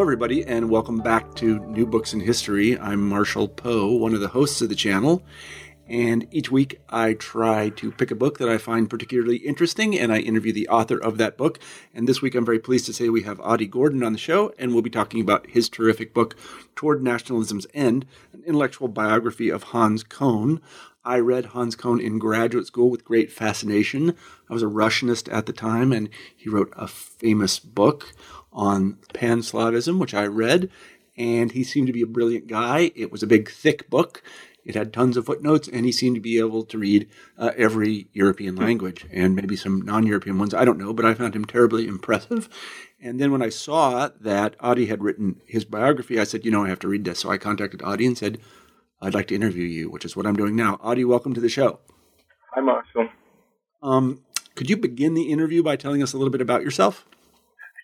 Hello, everybody, and welcome back to New Books in History. I'm Marshall Poe, one of the hosts of the channel. And each week I try to pick a book that I find particularly interesting and I interview the author of that book. And this week I'm very pleased to say we have Adi Gordon on the show and we'll be talking about his terrific book, Toward Nationalism's End, an intellectual biography of Hans Kohn. I read Hans Kohn in graduate school with great fascination. I was a Russianist at the time and he wrote a famous book on Pan Slavism, which I read, and he seemed to be a brilliant guy. It was a big, thick book. It had tons of footnotes, and he seemed to be able to read uh, every European language and maybe some non European ones. I don't know, but I found him terribly impressive. And then when I saw that Adi had written his biography, I said, you know, I have to read this. So I contacted Adi and said, I'd like to interview you, which is what I'm doing now. Adi, welcome to the show. Hi, Marshall. Um, could you begin the interview by telling us a little bit about yourself?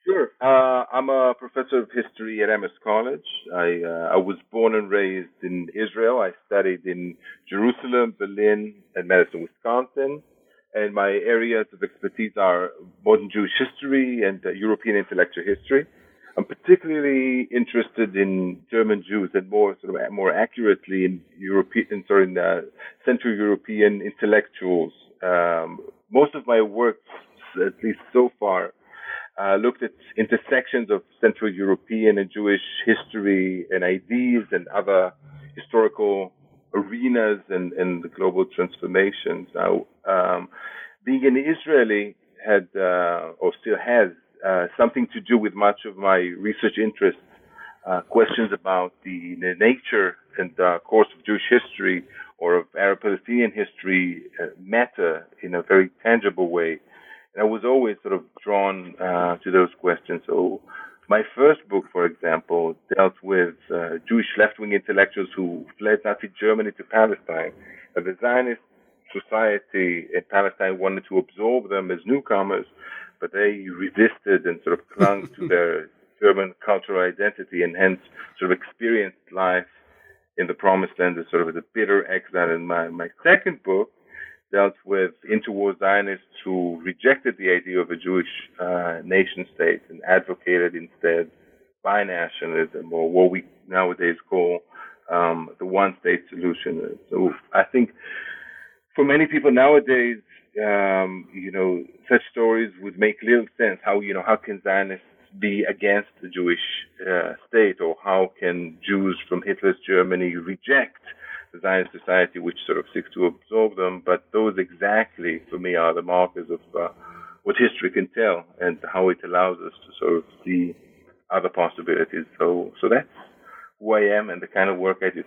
Sure. Uh, I'm a professor of history at Amherst College. I, uh, I was born and raised in Israel. I studied in Jerusalem, Berlin, and Madison, Wisconsin. And my areas of expertise are modern Jewish history and uh, European intellectual history. I'm particularly interested in German Jews and more sort of more accurately in European, sorry, in uh, Central European intellectuals. Um, most of my work, at least so far, uh, looked at intersections of Central European and Jewish history and ideas and other historical arenas and, and the global transformations. Now, um, being an Israeli had uh, or still has uh, something to do with much of my research interests. Uh, questions about the, the nature and course of Jewish history or of Arab Palestinian history uh, matter in a very tangible way I was always sort of drawn uh, to those questions. So my first book, for example, dealt with uh, Jewish left-wing intellectuals who fled Nazi Germany to Palestine. Uh, the Zionist society in Palestine wanted to absorb them as newcomers, but they resisted and sort of clung to their German cultural identity and hence sort of experienced life in the promised land as sort of a bitter exile. In my, my second book, dealt with interwar Zionists who rejected the idea of a Jewish uh, nation state and advocated instead binationalism or what we nowadays call um, the one state solution. So I think for many people nowadays, um, you know, such stories would make little sense. How, you know, how can Zionists be against the Jewish uh, state or how can Jews from Hitler's Germany reject Zionist society, which sort of seeks to absorb them. But those exactly, for me, are the markers of uh, what history can tell and how it allows us to sort of see other possibilities. So, so that's who I am and the kind of work I do.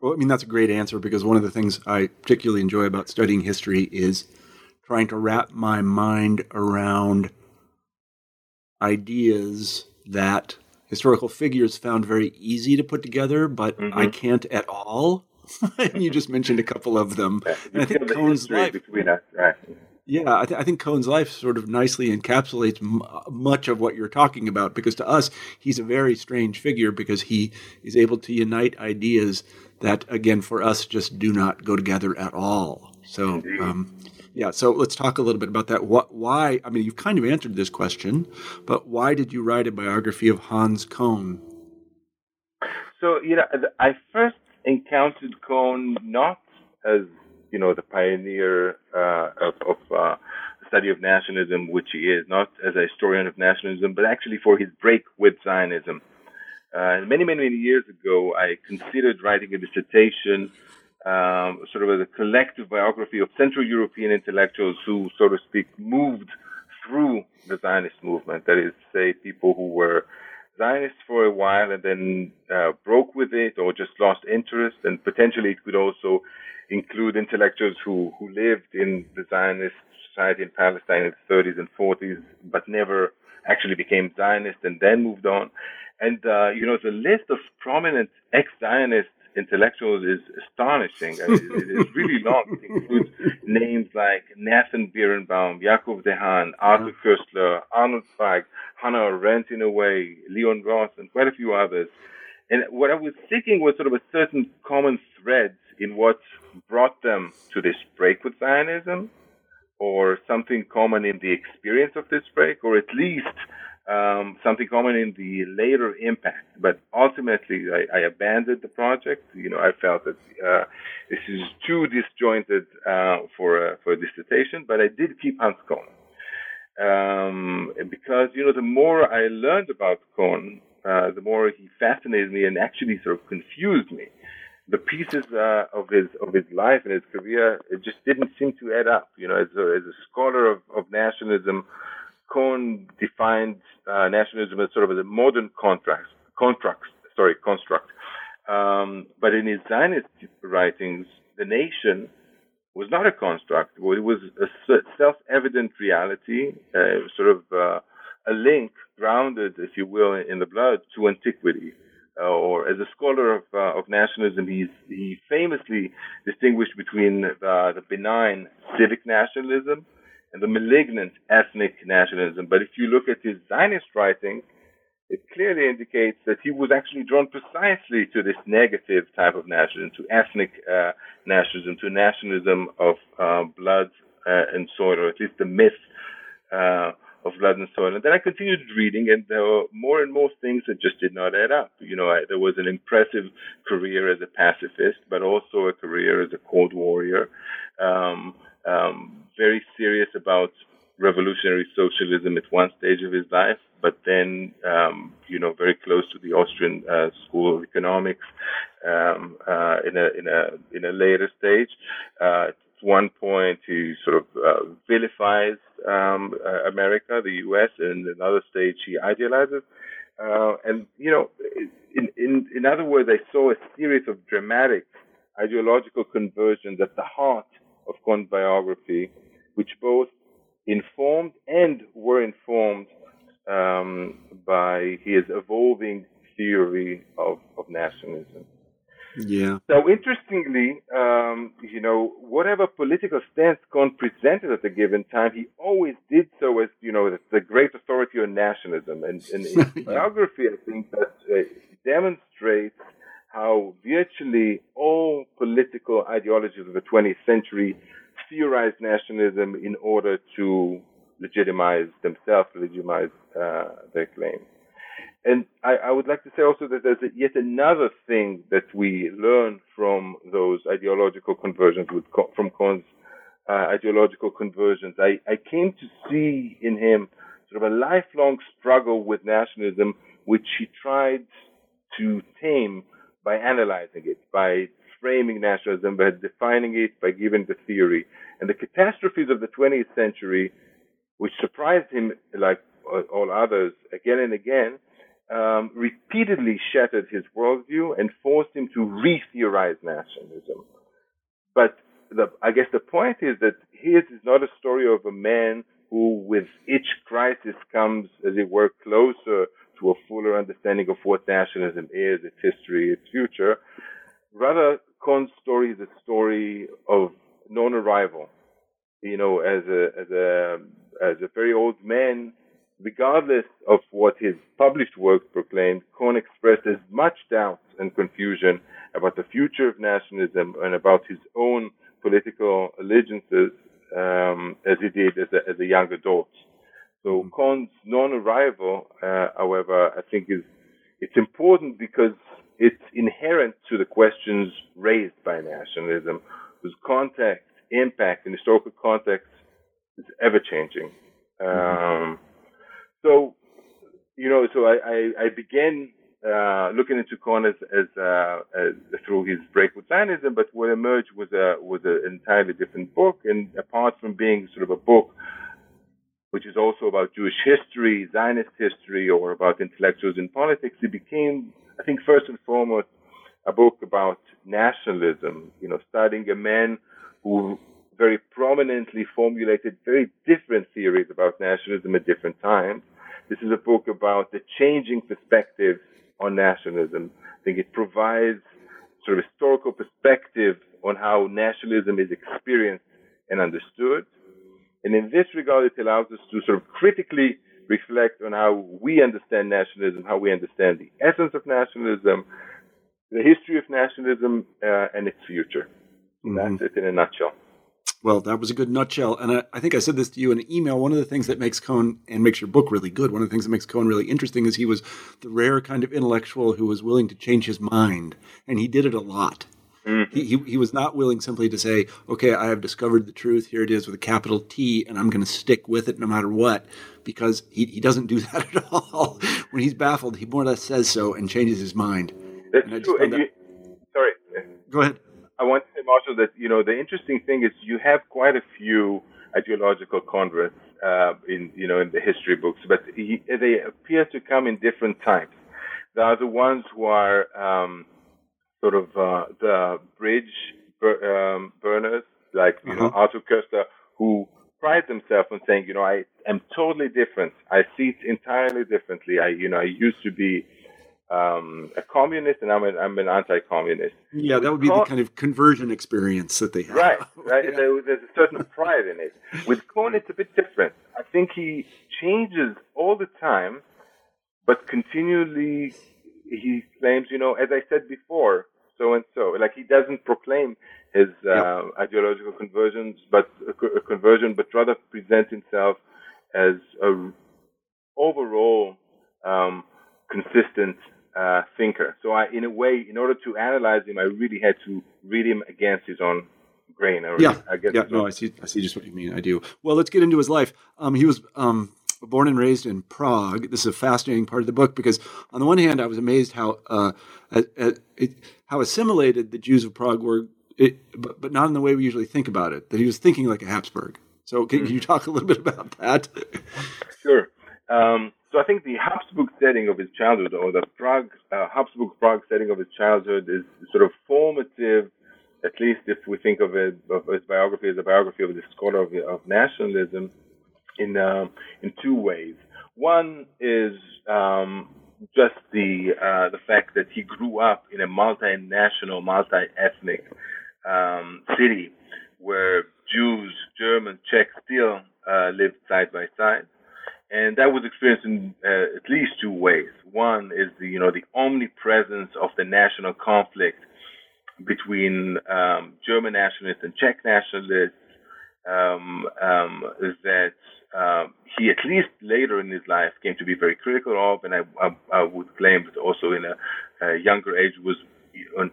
Well, I mean, that's a great answer because one of the things I particularly enjoy about studying history is trying to wrap my mind around ideas that historical figures found very easy to put together, but mm-hmm. I can't at all. and you just mentioned a couple of them. And I think Kohn's life. Right. Yeah, I, th- I, think Kohn's life sort of nicely encapsulates m- much of what you're talking about because to us, he's a very strange figure because he is able to unite ideas that, again, for us just do not go together at all. So, um, yeah, so let's talk a little bit about that. What, why? I mean, you've kind of answered this question, but why did you write a biography of Hans Kohn? So, you know, I first encountered Kohn not as you know the pioneer uh, of, of uh, study of nationalism, which he is, not as a historian of nationalism, but actually for his break with Zionism. Uh, many, many, many years ago, I considered writing a dissertation, um, sort of as a collective biography of Central European intellectuals who, so to speak, moved through the Zionist movement. That is, say, people who were Zionist for a while and then uh, broke with it or just lost interest. And potentially it could also include intellectuals who, who lived in the Zionist society in Palestine in the 30s and 40s, but never actually became Zionist and then moved on. And, uh, you know, the list of prominent ex-Zionist intellectuals is astonishing. I mean, it is really long. It includes names like Nathan Birnbaum, Yaakov de Haan, Arthur Koestler, Arnold Zweig, Hannah Arendt in a way, Leon Ross, and quite a few others. And what I was seeking was sort of a certain common thread in what brought them to this break with Zionism, or something common in the experience of this break, or at least um, something common in the later impact. But ultimately, I, I, abandoned the project. You know, I felt that uh, this is too disjointed uh, for a, for a dissertation. But I did keep Hans Kohn um, because you know the more I learned about Kohn, uh, the more he fascinated me and actually sort of confused me. The pieces uh, of his of his life and his career it just didn't seem to add up. You know, as a, as a scholar of, of nationalism Kohn defined uh, nationalism as sort of a modern contract, contract, sorry, construct. Um, but in his Zionist writings, the nation was not a construct. It was a self-evident reality, uh, sort of uh, a link grounded, if you will, in the blood to antiquity. Uh, or as a scholar of, uh, of nationalism, he famously distinguished between the benign civic nationalism and the malignant ethnic nationalism. But if you look at his Zionist writing, it clearly indicates that he was actually drawn precisely to this negative type of nationalism, to ethnic uh, nationalism, to nationalism of uh, blood uh, and soil, or at least the myth uh, of blood and soil. And then I continued reading, and there were more and more things that just did not add up. You know, I, there was an impressive career as a pacifist, but also a career as a cold warrior. Um, um, very serious about revolutionary socialism at one stage of his life, but then, um, you know, very close to the Austrian uh, School of Economics um, uh, in a in a in a later stage. Uh, at one point, he sort of uh, vilifies um, uh, America, the U.S., and another stage, he idealizes. Uh, and you know, in in in other words, I saw a series of dramatic ideological conversions at the heart of Kohn's biography, which both informed and were informed um, by his evolving theory of, of nationalism. Yeah. So interestingly, um, you know, whatever political stance Kohn presented at a given time, he always did so as, you know, the, the great authority on nationalism. And, and his biography, I think that uh, demonstrates how virtually all political ideologies of the 20th century theorized nationalism in order to legitimize themselves, legitimize uh, their claims. And I, I, would like to say also that there's yet another thing that we learn from those ideological conversions, with, from Kohn's uh, ideological conversions. I, I came to see in him sort of a lifelong struggle with nationalism, which he tried to tame by analyzing it, by framing nationalism, by defining it, by giving the theory. And the catastrophes of the 20th century, which surprised him like all others again and again, um, repeatedly shattered his worldview and forced him to re-theorize nationalism. But the, I guess the point is that his is not a story of a man who, with each crisis, comes, as it were, closer to a fuller understanding of what nationalism is, its history, its future. Rather, Kohn's story is a story of non-arrival. You know, as a as a as a very old man, regardless of what his published work proclaimed, Kohn expressed as much doubt and confusion about the future of nationalism and about his own political allegiances um, as he did as a, as a young adult. So Kohn's non-arrival, uh, however, I think is it's important because it's inherent to the questions raised by nationalism, whose context, impact, and historical context is ever changing. Mm-hmm. Um, so, you know, so I, I, I began uh, looking into Kohn as, as, uh, as, through his break with Zionism, but what emerged was a was an entirely different book. And apart from being sort of a book which is also about Jewish history, Zionist history, or about intellectuals in politics, it became, I think, first and foremost, a book about nationalism, you know, studying a man who very prominently formulated very different theories about nationalism at different times. This is a book about the changing perspectives on nationalism. I think it provides sort of historical perspective on how nationalism is experienced and understood. And in this regard, it allows us to sort of critically reflect on how we understand nationalism, how we understand the essence of nationalism, the history of nationalism, uh, and its future. Mm-hmm. That's it in a nutshell. Well, that was a good nutshell. And I, I, think I said this to you in an email. One of the things that makes Kohn and makes your book really good, one of the things that makes Kohn really interesting is he was the rare kind of intellectual who was willing to change his mind. And he did it a lot. Mm-hmm. He, he, he, was not willing simply to say, okay, I have discovered the truth. Here it is with a capital T, and I'm going to stick with it no matter what, because he, he doesn't do that at all. when he's baffled, he more or less says so and changes his mind. That's true. And you, sorry. Go ahead. I want to say, Marshall, that you know the interesting thing is you have quite a few ideological converts uh, in you know in the history books, but he, they appear to come in different types. There are the ones who are um, sort of uh, the bridge bur- um, burners, like you uh-huh. know Arthur Koestler, who pride themselves on saying, you know, I am totally different. I see it entirely differently. I, you know, I used to be um, a communist, and I'm an, I'm an anti-communist. Yeah, that would be the kind of conversion experience that they have. Right, right. yeah. there, there's a certain pride in it. With Kohn, it's a bit different. I think he changes all the time, but continually he claims, you know, as I said before, so and so. Like he doesn't proclaim his uh, yep. ideological conversions, but a conversion, but rather presents himself as a overall um, consistent uh, thinker. So I, in a way, in order to analyze him, I really had to read him against his own grain. Or yeah, yeah. No, I see. I see just what you mean. I do. Well, let's get into his life. Um, he was um, born and raised in Prague. This is a fascinating part of the book because, on the one hand, I was amazed how uh, at, at it, how assimilated the Jews of Prague were, it, but, but not in the way we usually think about it. That he was thinking like a Habsburg. So, can, mm-hmm. can you talk a little bit about that? Sure. Um, so I think the Habsburg setting of his childhood, or the Prague uh, Habsburg Prague setting of his childhood, is sort of formative. At least if we think of, it, of his biography as a biography of the scholar of, of nationalism, in um, in two ways. One is um, just the uh, the fact that he grew up in a multinational, multi-ethnic um, city where Jews, Germans, Czechs still uh, lived side by side and that was experienced in uh, at least two ways. One is the you know the omnipresence of the national conflict between um, German nationalists and Czech nationalists. Um, um, that um, he at least later in his life came to be very critical of, and I, I, I would claim that also in a, a younger age was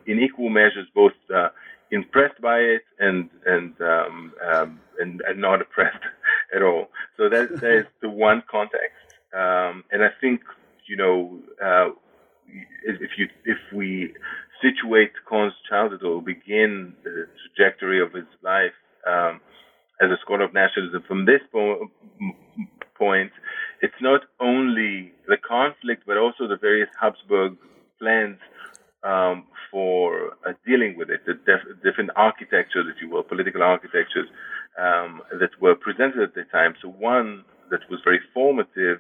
in equal measures both uh, impressed by it and and um, um, and, and not oppressed at all. So that that is the one context, um, and I think you know uh, if you if we situate Kohn's childhood or begin the trajectory of his life um, as a scholar of nationalism from this po- point, it's not only the conflict but also the various Habsburg plans um, for uh, dealing with it, the def- different architectures, if you will, political architectures um, that were presented at the time. So one that was very formative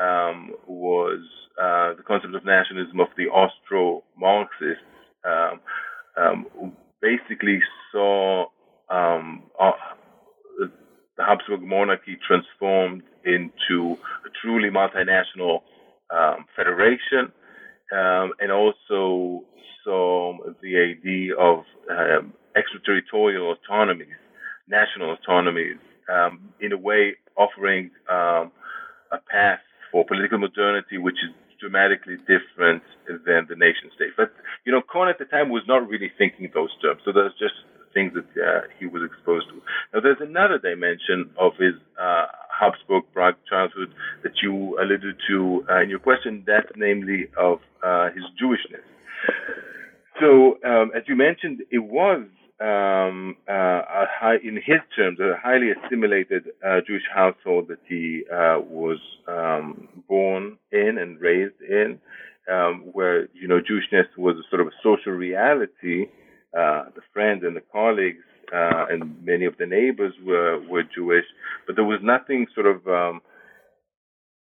um, was uh, the concept of nationalism of the Austro-Marxists, um, um, who basically saw um, uh, the Habsburg monarchy transformed into a truly multinational federation um, and also saw the idea of um, extraterritorial autonomies, national autonomies, um, in a way offering um, a path for political modernity, which is dramatically different than the nation state. But you know, Kohn at the time was not really thinking those terms, so there's just things that uh, he was exposed to. Now, there's another dimension of his uh, Habsburg Prague childhood that you alluded to uh, in your question, that namely of uh, his Jewishness. So, um, as you mentioned, it was um, uh, high, in his terms, a highly assimilated uh, Jewish household that he uh, was um, born in and raised in, um, where you know Jewishness was a sort of a social reality. Uh, the friends and the colleagues uh, and many of the neighbors were were Jewish, but there was nothing sort of um,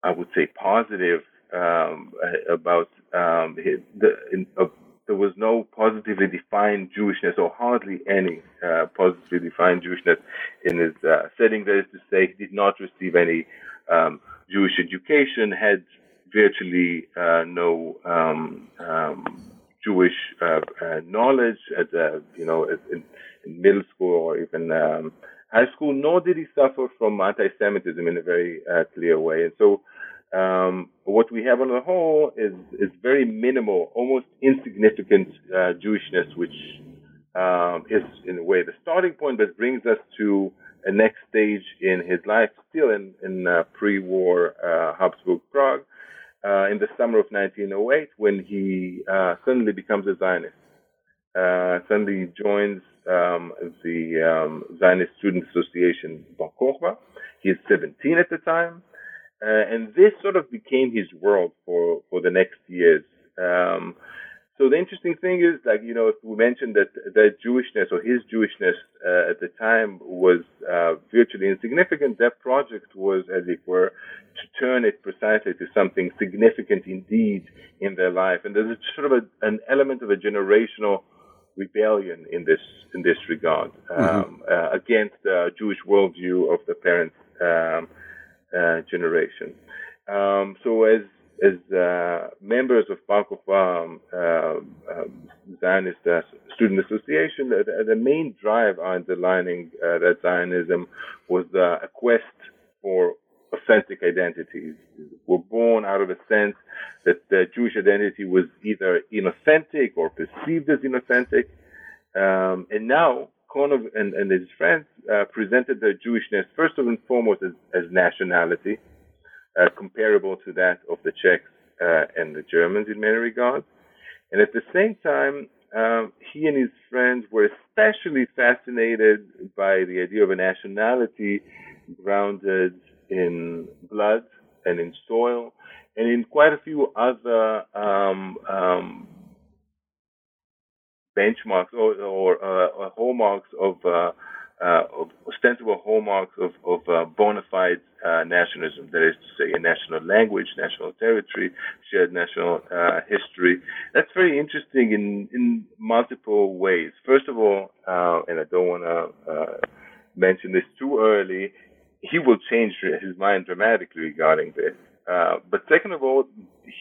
I would say positive um, about um, the, in, uh, there was no positively defined Jewishness, or hardly any uh, positively defined Jewishness in his uh, setting. That is to say, he did not receive any um, Jewish education, had virtually uh, no um, um, Jewish uh, uh, knowledge at you know in, in, middle school or even um, high school. Nor did he suffer from anti-Semitism in a very uh, clear way, and so. Um, what we have on the whole is is very minimal, almost insignificant uh, Jewishness, which um, is in a way the starting point, but brings us to a next stage in his life, still in in uh, pre-war uh, Habsburg Prague, uh, in the summer of 1908, when he uh, suddenly becomes a Zionist. Uh, suddenly joins um, the um, Zionist Student Association Bar Kokhba. He is 17 at the time. Uh, and this sort of became his world for, for the next years. Um, so the interesting thing is, like, you know, we mentioned that that Jewishness or his Jewishness uh, at the time was uh, virtually insignificant. That project was, as it were, to turn it precisely to something significant indeed in their life. And there's sort of a, an element of a generational rebellion in this in this regard um, mm-hmm. uh, against the Jewish worldview of the parents' um, uh, generation. Um, so as as uh, members of Bar Kokhba um, Zionist Student Association, the, the, main drive underlining uh, that Zionism was a quest for authentic identities. We were born out of a sense that the Jewish identity was either inauthentic or perceived as inauthentic, um, and now Konov and, and his friends uh, presented their Jewishness first and foremost as, as nationality, uh, comparable to that of the Czechs uh, and the Germans in many regards. And at the same time, um, he and his friends were especially fascinated by the idea of a nationality grounded in blood and in soil and in quite a few other um, um, benchmarks or, or, uh, or hallmarks of, uh, uh, ostensible hallmarks of, of uh, bona fide uh, nationalism. That is to say, a national language, national territory, shared national uh, history. That's very interesting in, in multiple ways. First of all, and I don't want to mention this too early, he will change his mind dramatically regarding this. but second of all,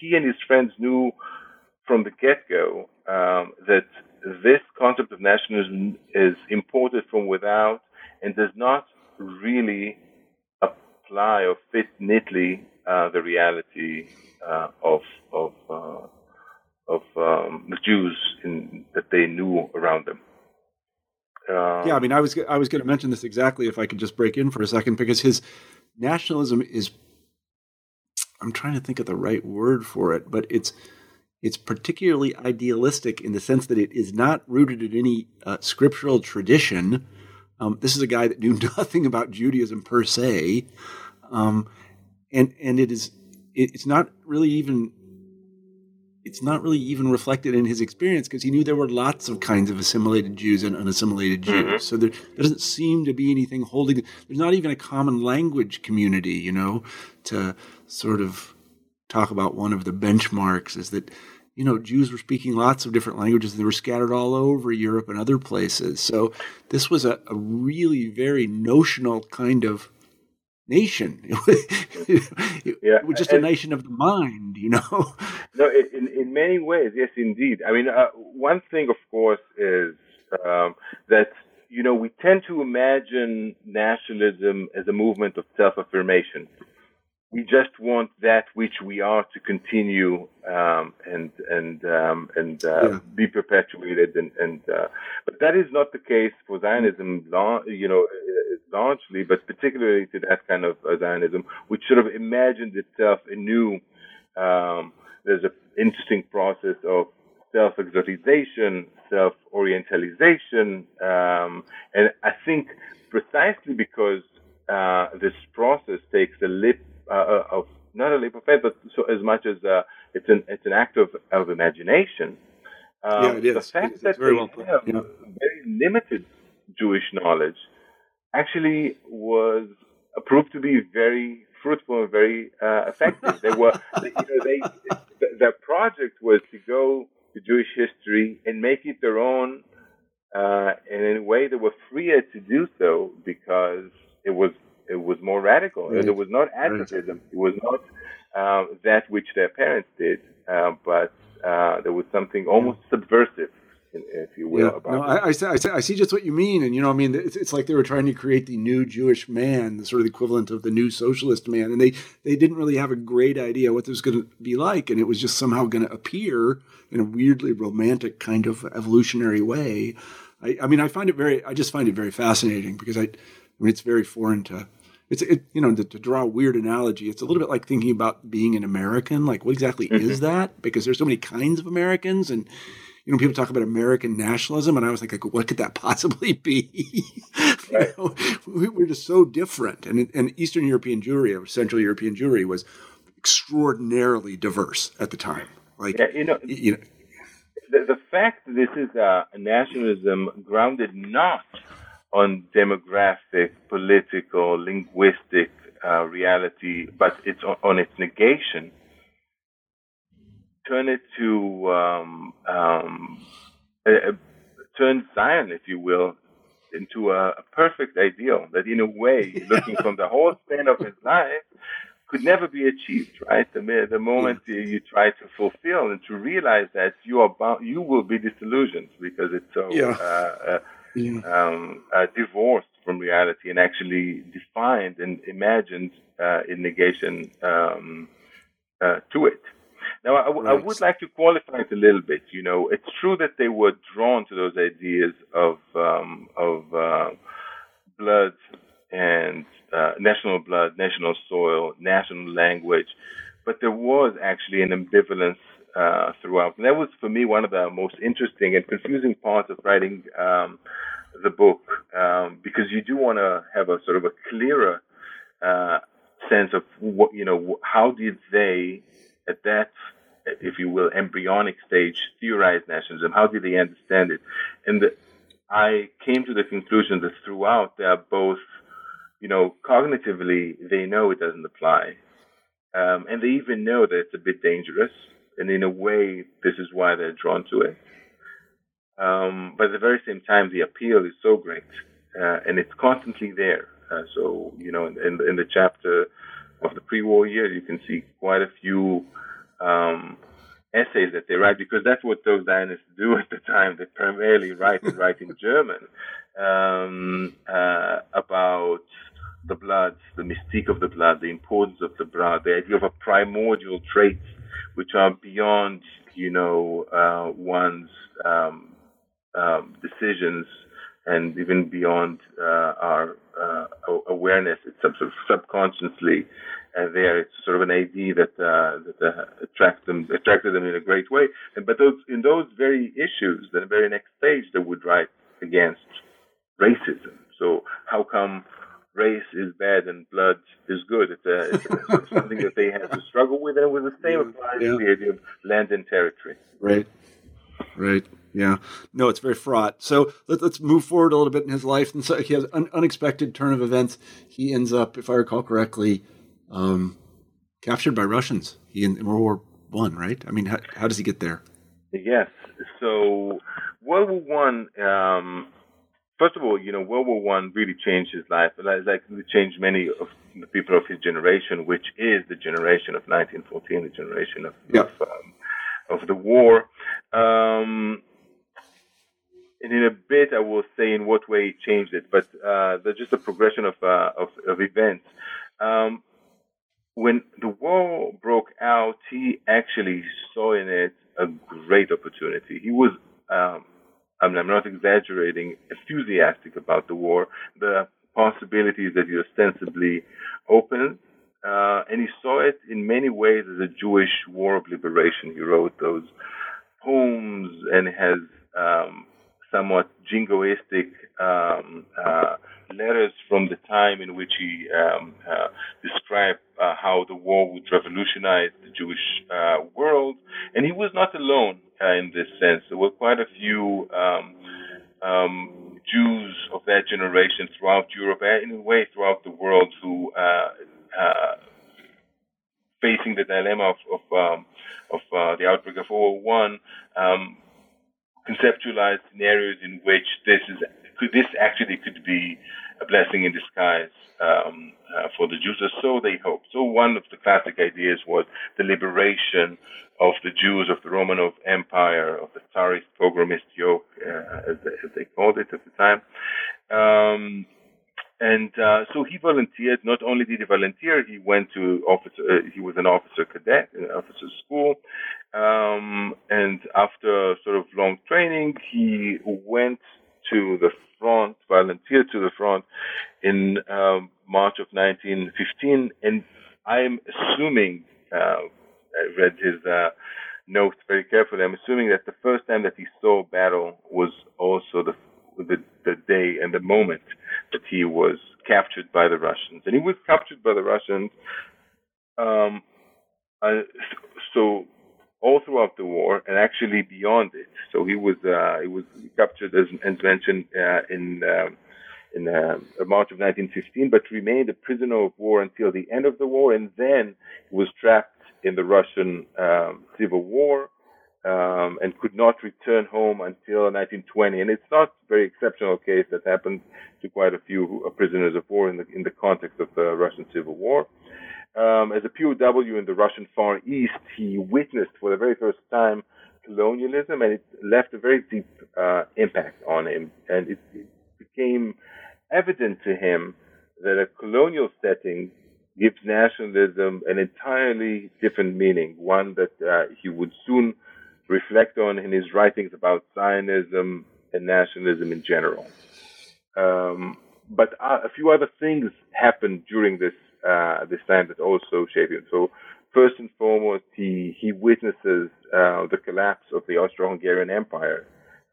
he and his friends knew from the get-go um, that this concept of nationalism is imported from without and does not really apply or fit neatly uh, the reality uh, of of uh, of um, the Jews in, that they knew around them. Um, yeah, I mean, I was I was going to mention this exactly if I could just break in for a second because his nationalism is. I'm trying to think of the right word for it, but it's it's particularly idealistic in the sense that it is not rooted in any uh, scriptural tradition. Um, this is a guy that knew nothing about Judaism per se, um, and and it is it, it's not really even it's not really even reflected in his experience because he knew there were lots of kinds of assimilated Jews and unassimilated Jews. Mm-hmm. So there, there, doesn't seem to be anything holding. There's not even a common language community, you know, to sort of talk about one of the benchmarks is that you know Jews were speaking lots of different languages. They were scattered all over Europe and other places. So this was a, a really very notional kind of nation. yeah, it was just and, a nation of the mind, you know. No, in in many ways, yes, indeed. I mean, uh, one thing, of course, is um, that you know we tend to imagine nationalism as a movement of self-affirmation we just want that which we are to continue um, and and um, and uh, yeah. be perpetuated and and uh, but that is not the case for Zionism, you know, largely, but particularly to that kind of uh, Zionism, which sort of imagines itself anew. Um, there's an interesting process of self-exotization, self-orientalization, um, and I think precisely because uh, this process takes a leap uh, uh, of not a leap of faith, but so as much as uh, it's an it's an act of, of imagination. Um, yeah, it is. The fact it's, that it's very they well have yeah. very limited Jewish knowledge actually was proved to be very fruitful and very uh, effective. they were, you know, they their project was to go to Jewish history and make it their own, uh, and in a way they were freer to do so because it was it was more radical. Right. It was not atavism. It was not uh, that which their parents did, uh, but uh, there was something almost subversive if you will. Yeah. no, I, I, see, I see just what you mean, and you know, I mean, it's, it's, like they were trying to create the new Jewish man, the sort of the equivalent of the new socialist man, and they they didn't really have a great idea what this was going to be like, and it was just somehow going to appear in a weirdly romantic kind of evolutionary way. I, I mean, I find it very, I just find it very fascinating because I, I mean, it's very foreign to it's it, you know to, to, draw a weird analogy it's a little bit like thinking about being an american like what exactly mm-hmm. is that because there's so many kinds of americans and you know, people talk about American nationalism, and I was like, what could that possibly be? Right. you know, we're just so different. And, and Eastern European Jewry or Central European Jewry was extraordinarily diverse at the time. Like, yeah, you know, you know the, the fact that this is a nationalism grounded not on demographic, political, linguistic uh, reality, but it's on, on its negation turn it to um, um, turn Zion, if you will, into a, a, perfect ideal that, in a way, looking from the whole span of his life, could never be achieved. Right, the the moment you, you try to fulfill and to realize that you are bound, you will be disillusioned because it's so yeah. Uh, uh, yeah. Um, uh, divorced from reality and actually defined and imagined uh, in negation um, uh, to it. Now, I, right. I would like to qualify it a little bit. You know, it's true that they were drawn to those ideas of um, of uh, blood and uh, national blood, national soil, national language, but there was actually an ambivalence uh, throughout. And that was, for me, one of the most interesting and confusing parts of writing um, the book, um, because you do want to have a sort of a clearer uh, sense of what you know. How did they at that, if you will, embryonic stage theorize nationalism? How did they understand it? And the, I came to the conclusion that throughout they are both, you know, cognitively they know it doesn't apply, um, and they even know that it's a bit dangerous. And in a way, this is why they're drawn to it. Um, but at the very same time, the appeal is so great, uh, and it's constantly there. Uh, so, you know, in, in, in the chapter of the pre-war years, you can see quite a few um, essays that they write because that's what those Zionists do at the time. They primarily write and write in German um, uh, about the blood, the mystique of the blood, the importance of the blood, the idea of a primordial trait which are beyond, you know, uh, one's um, um decisions and even beyond uh, our uh, awareness. It's sort of subconsciously there. It's sort of an idea that uh, that attracted them attracted them in a great way. And but those in those very issues, the very next stage, they would write against racism. So how come race is bad and blood is good? It's, a, it's something that they had to struggle with, and it was the same yeah. applies yeah. to the idea of land and territory. Right. Right. Yeah. No, it's very fraught. So let, us move forward a little bit in his life. And so he has an unexpected turn of events. He ends up, if I recall correctly, um, captured by Russians. He in, in World War One, right? I mean, how, how, does he get there? Yes. So World War One. Um, first of all, you know, World War One really changed his life. Like it changed many of the people of his generation, which is the generation of 1914, the generation of yeah. of, um, of the war. Um, and in a bit, I will say in what way it changed it, but uh, there's just a progression of, uh, of, of, events. Um, when the war broke out, he actually saw in it a great opportunity. He was, um, I mean, I'm not exaggerating, enthusiastic about the war, the possibilities that he ostensibly opened. Uh, and he saw it in many ways as a Jewish war of liberation. He wrote those poems and has um, somewhat jingoistic um, uh, letters from the time in which he um, uh, described uh, how the war would revolutionize the Jewish uh, world. And he was not alone uh, in this sense. There were quite a few um, um, Jews of that generation throughout Europe and in a way throughout the world who uh, facing the dilemma of, of, um, of the outbreak of World War One um, conceptualize scenarios in which this is could this actually could be a blessing in disguise um, uh, for the Jews, or so they hoped. So one of the classic ideas was the liberation of the Jews of the Romanov Empire, of the Tsarist pogromist yoke, uh, as, they, as, they, called it at the time. Um, and uh, so he volunteered. Not only did he volunteer, he went to officer. Uh, he was an officer cadet in an officer school. Um, and after sort of long training, he went to the front, volunteered to the front in um, March of 1915. And I'm assuming, uh, I read his uh, notes very carefully. I'm assuming that the first time that he saw battle was also the the, the day and the moment that he was captured by the Russians. And he was captured by the Russians. Um, uh, so all throughout the war and actually beyond it. So he was uh, he was captured as, as mentioned uh, in uh, in March of 1915, but remained a prisoner of war until the end of the war, and then he was trapped in the Russian um, Civil War um, and could not return home until 1920. And it's not a very exceptional case that happened to quite a few prisoners of war in the in the context of the Russian Civil War. Um, as a POW in the Russian Far East, he witnessed for the very first time colonialism, and it left a very deep uh, impact on him. And it, it became evident to him that a colonial setting gives nationalism an entirely different meaning, one that uh, he would soon reflect on in his writings about Zionism and nationalism in general. Um, but uh, a few other things happened during this uh, this time that also shaped him. So first and foremost, he he witnesses uh, the collapse of the Austro-Hungarian Empire,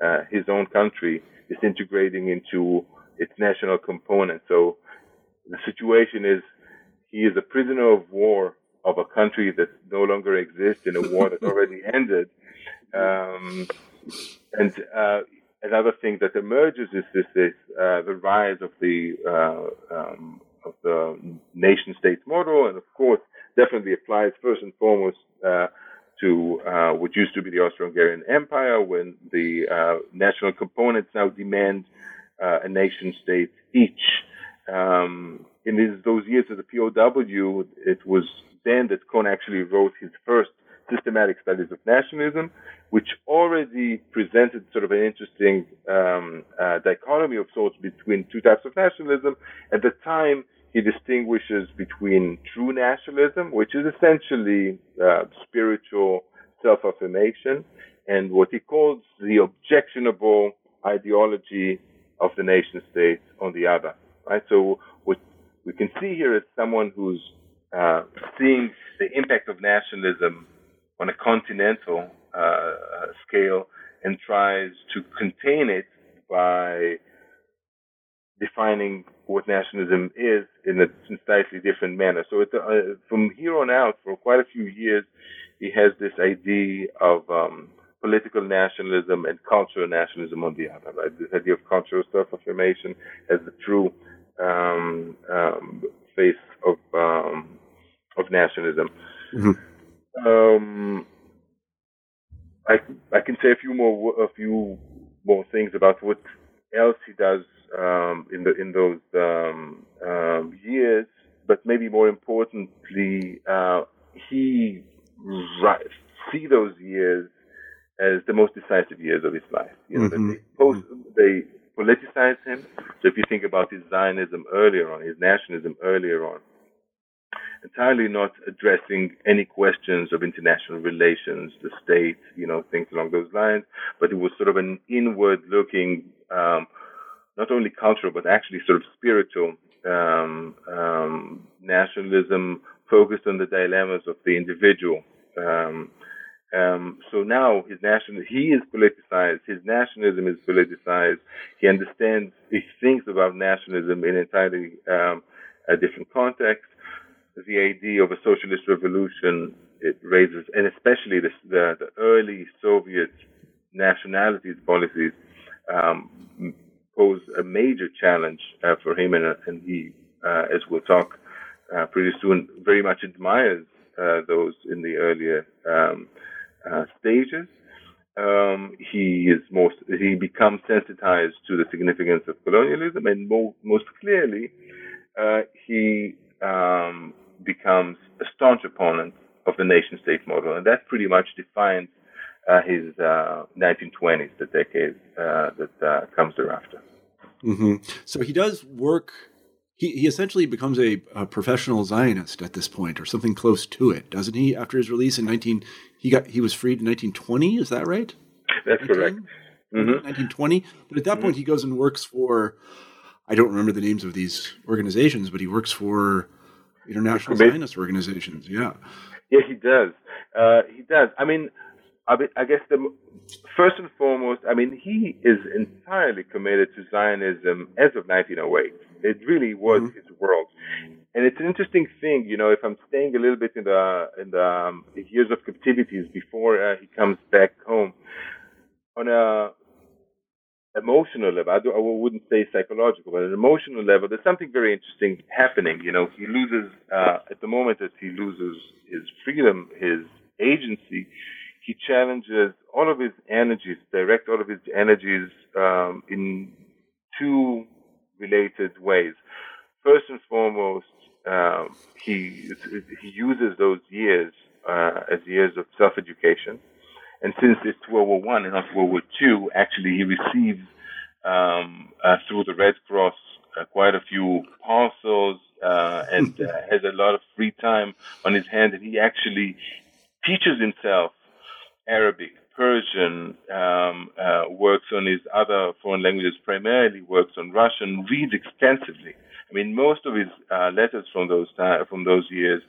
uh, his own country is disintegrating into its national component. So the situation is he is a prisoner of war of a country that no longer exists in a war that already ended. Um, and uh, another thing that emerges is this, this uh, the rise of the uh, um, of the nation state model, and of course, definitely applies first and foremost uh, to uh, what used to be the Austro-Hungarian Empire, when the uh, national components now demand a nation state each. Um, in these, those years as a POW, it was then that Kohn actually wrote his first systematic studies of nationalism, which already presented sort of an interesting um, uh, dichotomy of sorts between two types of nationalism. At the time, he distinguishes between true nationalism, which is essentially uh, spiritual self-affirmation, and what he calls the objectionable ideology of the nation state on the other. Right. So what we can see here is someone who's uh, seeing the impact of nationalism on a continental uh, scale and tries to contain it by defining what nationalism is in a slightly different manner. So uh, from here on out, for quite a few years, he has this idea of um, political nationalism and cultural nationalism on the other. Right? This idea of cultural self-affirmation as the true um, um, face of um, of nationalism. Mm-hmm. Um, I I can say a few more a few more things about what else he does um, in the in those um, um, years, but maybe more importantly, uh, he right, see those years as the most decisive years of his life. You know, mm-hmm. they, post, they politicize him. So if you think about his Zionism earlier on, his nationalism earlier on, entirely not addressing any questions of international relations, the state, you know, things along those lines, but it was sort of an inward looking, um, not only cultural, but actually sort of spiritual um, um, nationalism focused on the dilemmas of the individual. Um, Um, so now his national, he is politicized. His nationalism is politicized. He understands, he thinks about nationalism in entirely um, a different context. The idea of a socialist revolution it raises, and especially the, the, the early Soviet nationalities policies um, pose a major challenge uh, for him, and, and he, uh, as we'll talk uh, pretty soon, very much admires uh, those in the earlier um, stages. Um, he is most he becomes sensitized to the significance of colonialism, and mo- most clearly, he um, becomes a staunch opponent of the nation state model, and that pretty much defines uh, his 1920s, uh, the decade uh, that uh, comes thereafter. Mm-hmm. So he does work. He, he essentially becomes a, a, professional Zionist at this point, or something close to it, doesn't he? After his release in 19, he got he was freed in 1920. Is that right? That's 19? correct. Mm-hmm. 1920. But at that mm-hmm. point, he goes and works for. I don't remember the names of these organizations, but he works for international Zionist organizations. Yeah. Yeah, he does. Uh, he does. I mean, I, mean, I guess the first and foremost, I mean, he is entirely committed to Zionism as of 1908. It really was mm-hmm. his world, and it's an interesting thing, you know. If I'm staying a little bit in the in the um, years of captivities before uh, he comes back home, on a emotional level, I, do, I wouldn't say psychological, but an emotional level, there's something very interesting happening. You know, he loses, uh, at the moment that he loses his freedom, his agency, he challenges all of his energies, direct all of his energies um, in two related ways. First and foremost, um, he, he uses those years uh, as years of self-education and since it's World War One and not World War Two, actually he receives um, uh, through the Red Cross uh, quite a few parcels uh, and uh, has a lot of free time on his hands, and he actually teaches himself Arabic, Persian, um, uh, works on his other foreign languages, primarily works on Russian, reads extensively. I mean, most of his uh, letters from those from those years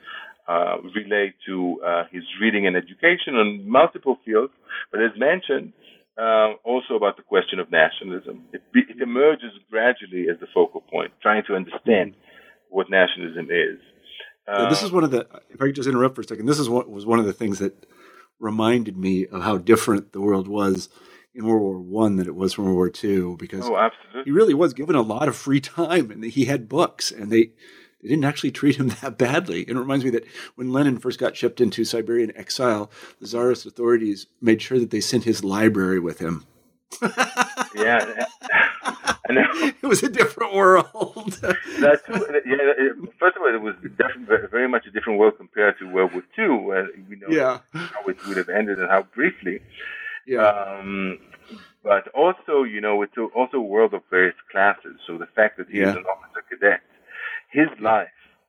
uh, relate to uh, his reading and education on multiple fields. But as mentioned, uh, also about the question of nationalism. It, it, emerges gradually as the focal point, trying to understand what nationalism is. Yeah, this is one of the. If I could just interrupt for a second, this is what was one of the things that reminded me of how different the world was in World War One than it was from World War Two, because oh, he really was given a lot of free time, and he had books, and they they didn't actually treat him that badly. And it reminds me that when Lenin first got shipped into Siberian exile, the Tsarist authorities made sure that they sent his library with him. yeah. it was a different world. That's, yeah, first of all, it was definitely very much a different world compared to World War II, where we know yeah. how it would have ended and how briefly. Yeah. Um, but also, you know, it's also a world of various classes. So the fact that he yeah. an officer cadet his life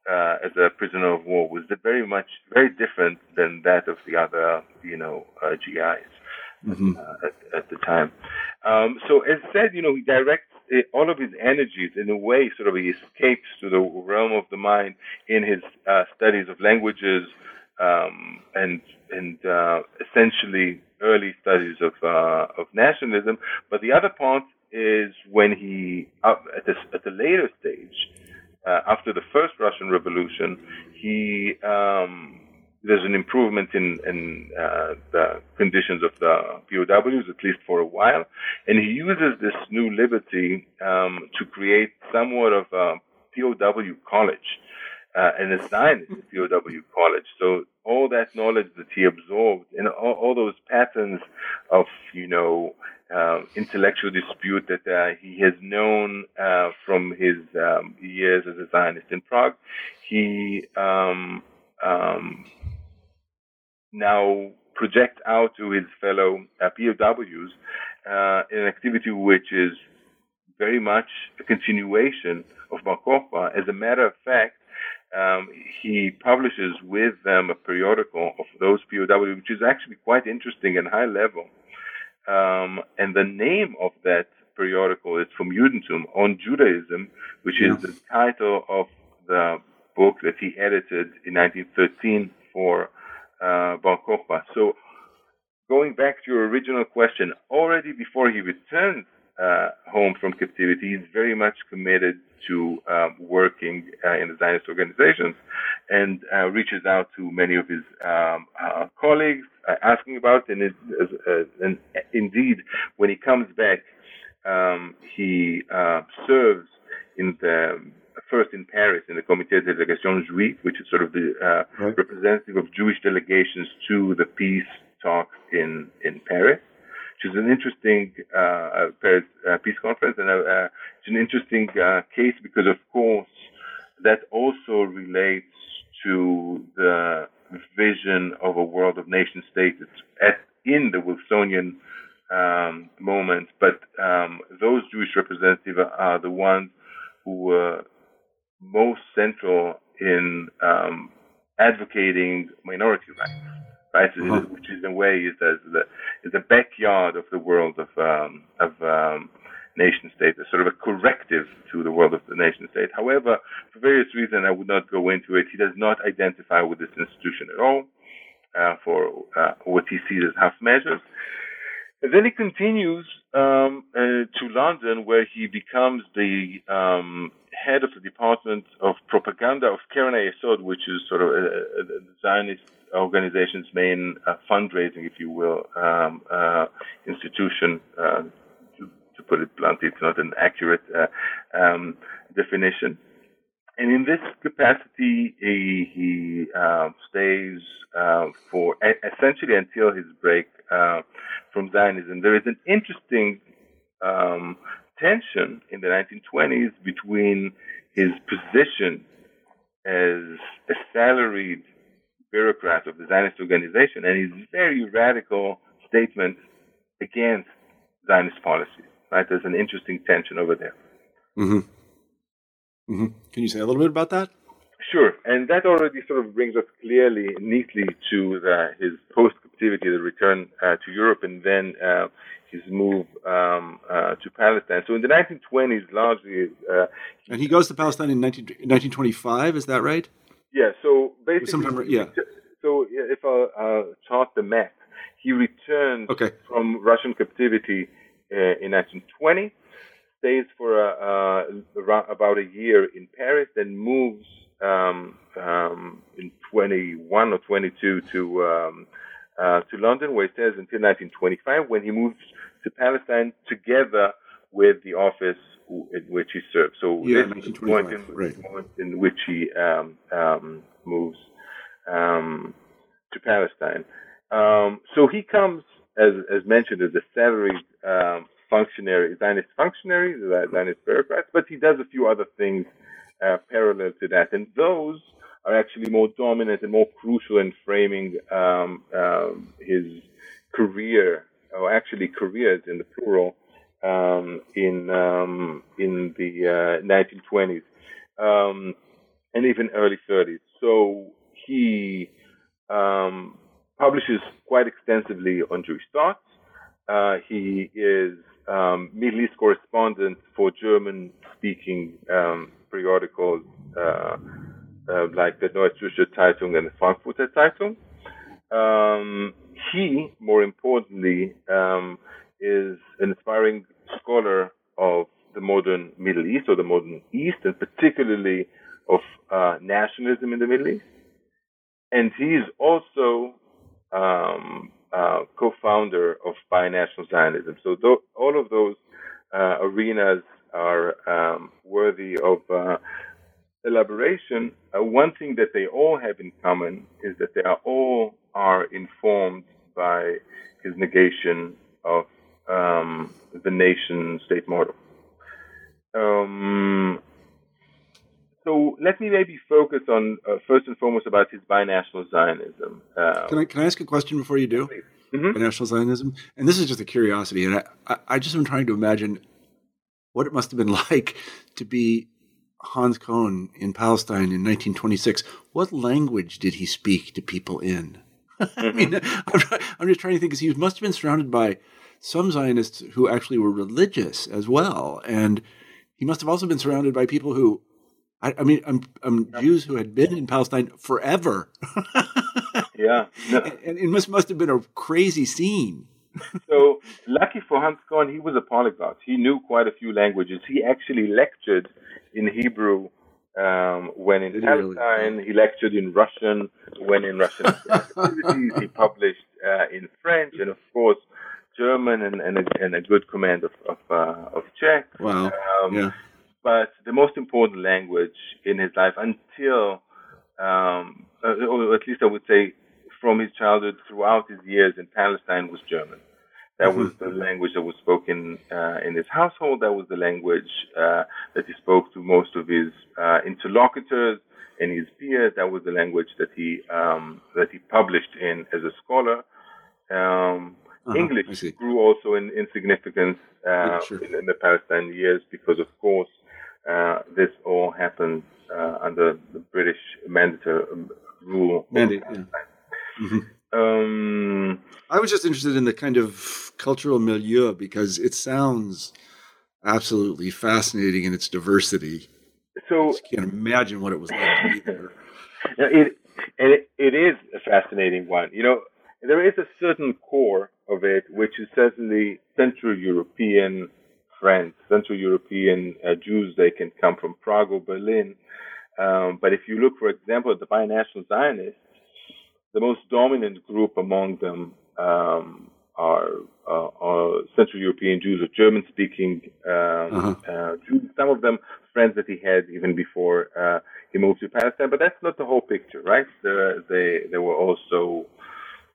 uh, as a prisoner of war was very much very different than that of the other, you know, uh, GIs mm-hmm. uh, at, at, the time. Um, so as said, you know, he directs uh, all of his energies in a way, sort of he escapes to the realm of the mind in his uh, studies of languages um, and and uh, essentially early studies of of nationalism. But the other part is when he at, this, at the later stage uh, after the first Russian Revolution, he um, there's an improvement in, in uh, the conditions of the POWs, at least for a while, and he uses this new liberty um, to create somewhat of a POW college uh, and a Zionist POW college. So all that knowledge that he absorbed and all, all those patterns of you know um, intellectual dispute that uh, he has known uh, from his um, years as a Zionist in Prague. He um, um now project out to his fellow uh, POWs uh, an activity which is very much a continuation of Bar Kokhba. As a matter of fact, um, he publishes with them a periodical of those POWs, which is actually quite interesting and high level. Um, and the name of that periodical is Vom Judentum on Judaism, which yeah. is the title of the book that he edited in 1913 for uh, Kokhba. So going back to your original question, already before he returns uh, home from captivity, he's very much committed to um, working uh, in the Zionist organizations and uh, reaches out to many of his um, uh, colleagues uh, asking about. And, it, uh, and indeed, when he comes back, um, he serves in the first in Paris in the Comité de Délégation Juive, which is sort of the right. representative of Jewish delegations to the peace talks in in Paris which is an interesting uh, Paris uh, Peace Conference, and uh, it's an interesting uh, case because, of course, that also relates to the vision of a world of nation states at in the Wilsonian um, moment. But um, those Jewish representatives are the ones who were most central in um, advocating minority rights right? Uh-huh. Which is in a way is the, the is the backyard of the world of um, of um, nation state, sort of a corrective to the world of the nation state. However, for various reasons, I would not go into it. He does not identify with this institution at all uh, for uh, what he sees as half measures. And then he continues um, uh, to London, where he becomes the um, head of the Department of Propaganda of Keren Hayesod, which is sort of a, a, a Zionist organization's main uh, fundraising, if you will, um, uh, institution. Uh, to, to, put it bluntly, it's not an accurate uh, um, definition. And in this capacity, he, he uh, stays uh, for essentially until his break from Zionism. There is an interesting um, tension in the 1920s between his position as a salaried bureaucrat of the Zionist organization and his very radical statement against Zionist policy. Right? There's an interesting tension over there. Mm-hmm. Mm-hmm. Can you say a little bit about that? Sure, and that already sort of brings us clearly, neatly to the, his post-captivity, the return uh, to Europe, and then uh, his move um, uh, to Palestine. So in the 1920s, largely, uh, and he goes to Palestine in 19, 1925. Is that right? Yeah. So basically, Sometime, yeah. So if I chart the map, he returned okay. from Russian captivity uh, in 1920, stays for about a year in Paris, then moves um, um, in 21 or 22 to um, uh, to London, where he stays until 1925, when he moves to Palestine together with the office in which he served. So yeah, this is the point in, right. moment in which he um, um, moves um, to Palestine. Um, so he comes, as, as mentioned, as a salaried um, functionary, Zionist functionary, Zionist bureaucrat, but he does a few other things uh, parallel to that, and those are actually more dominant and more crucial in framing um, his career, or actually careers in the plural, um, in um, in the uh, 1920s um, and even early 30s. So he um, publishes quite extensively on Jewish thought. Uh, he is um, Middle East correspondent for German-speaking um, periodicals uh, uh, like the Neue Zürcher Zeitung and the Frankfurter Zeitung. he, more importantly, is an inspiring scholar of the modern Middle East or the modern East, and particularly of uh, nationalism in the Middle East. And he is also um, uh, co-founder of binational Zionism. So th- all of those uh, arenas are um, worthy of uh, elaboration. Uh, one thing that they all have in common is that they are all are informed by his negation of um, the nation state model. Um, so let me maybe focus on uh, first and foremost about his binational Zionism. Uh, can I can I ask a question before you do? Mm-hmm. Binational Zionism, and this is just a curiosity, and I, I, I just am trying to imagine what it must have been like to be Hans Kohn in Palestine in 1926. What language did he speak to people in? I mean, I'm, I'm, just trying to think because he must have been surrounded by some Zionists who actually were religious as well. And he must have also been surrounded by people who, I, I mean, um, um, I'm, I'm Jews who had been in Palestine forever. Yeah. No. And it must must have been a crazy scene. So lucky for Hans Kohn, he was a polyglot. He knew quite a few languages. He actually lectured in Hebrew um, when in Palestine. He, really? he, lectured in Russian when in Russian activities. he published uh, in French and of course German and, and, a, and a good command of of, uh, of Czech. Wow. Um, yeah. But the most important language in his life until, um, uh, or at least I would say, from his childhood throughout his years in Palestine was German. That mm-hmm. was the language that was spoken uh, in his household. That was the language uh, that he spoke to most of his uh, interlocutors and his peers. That was the language that he um, that he published in as a scholar. Um, uh-huh, English grew also in, in significance uh, sure. in, in, the Palestine years because, of course, uh, this all happened uh, under the British mandatory rule. Mandate, yeah. Mm-hmm. Um, I was just interested in the kind of cultural milieu because it sounds absolutely fascinating in its diversity. So I can't imagine what it was like to be there. it, it, it is a fascinating one. You know, there is a certain core of it, which is certainly Central European friends, Central European uh, Jews. They can come from Prague or Berlin. Um, but if you look, for example, at the binational Zionists, the most dominant group among them um, are, uh, are, Central European Jews or German-speaking um, uh-huh. uh, Jews. Some of them friends that he had even before uh, he moved to Palestine. But that's not the whole picture, right? There, they there were also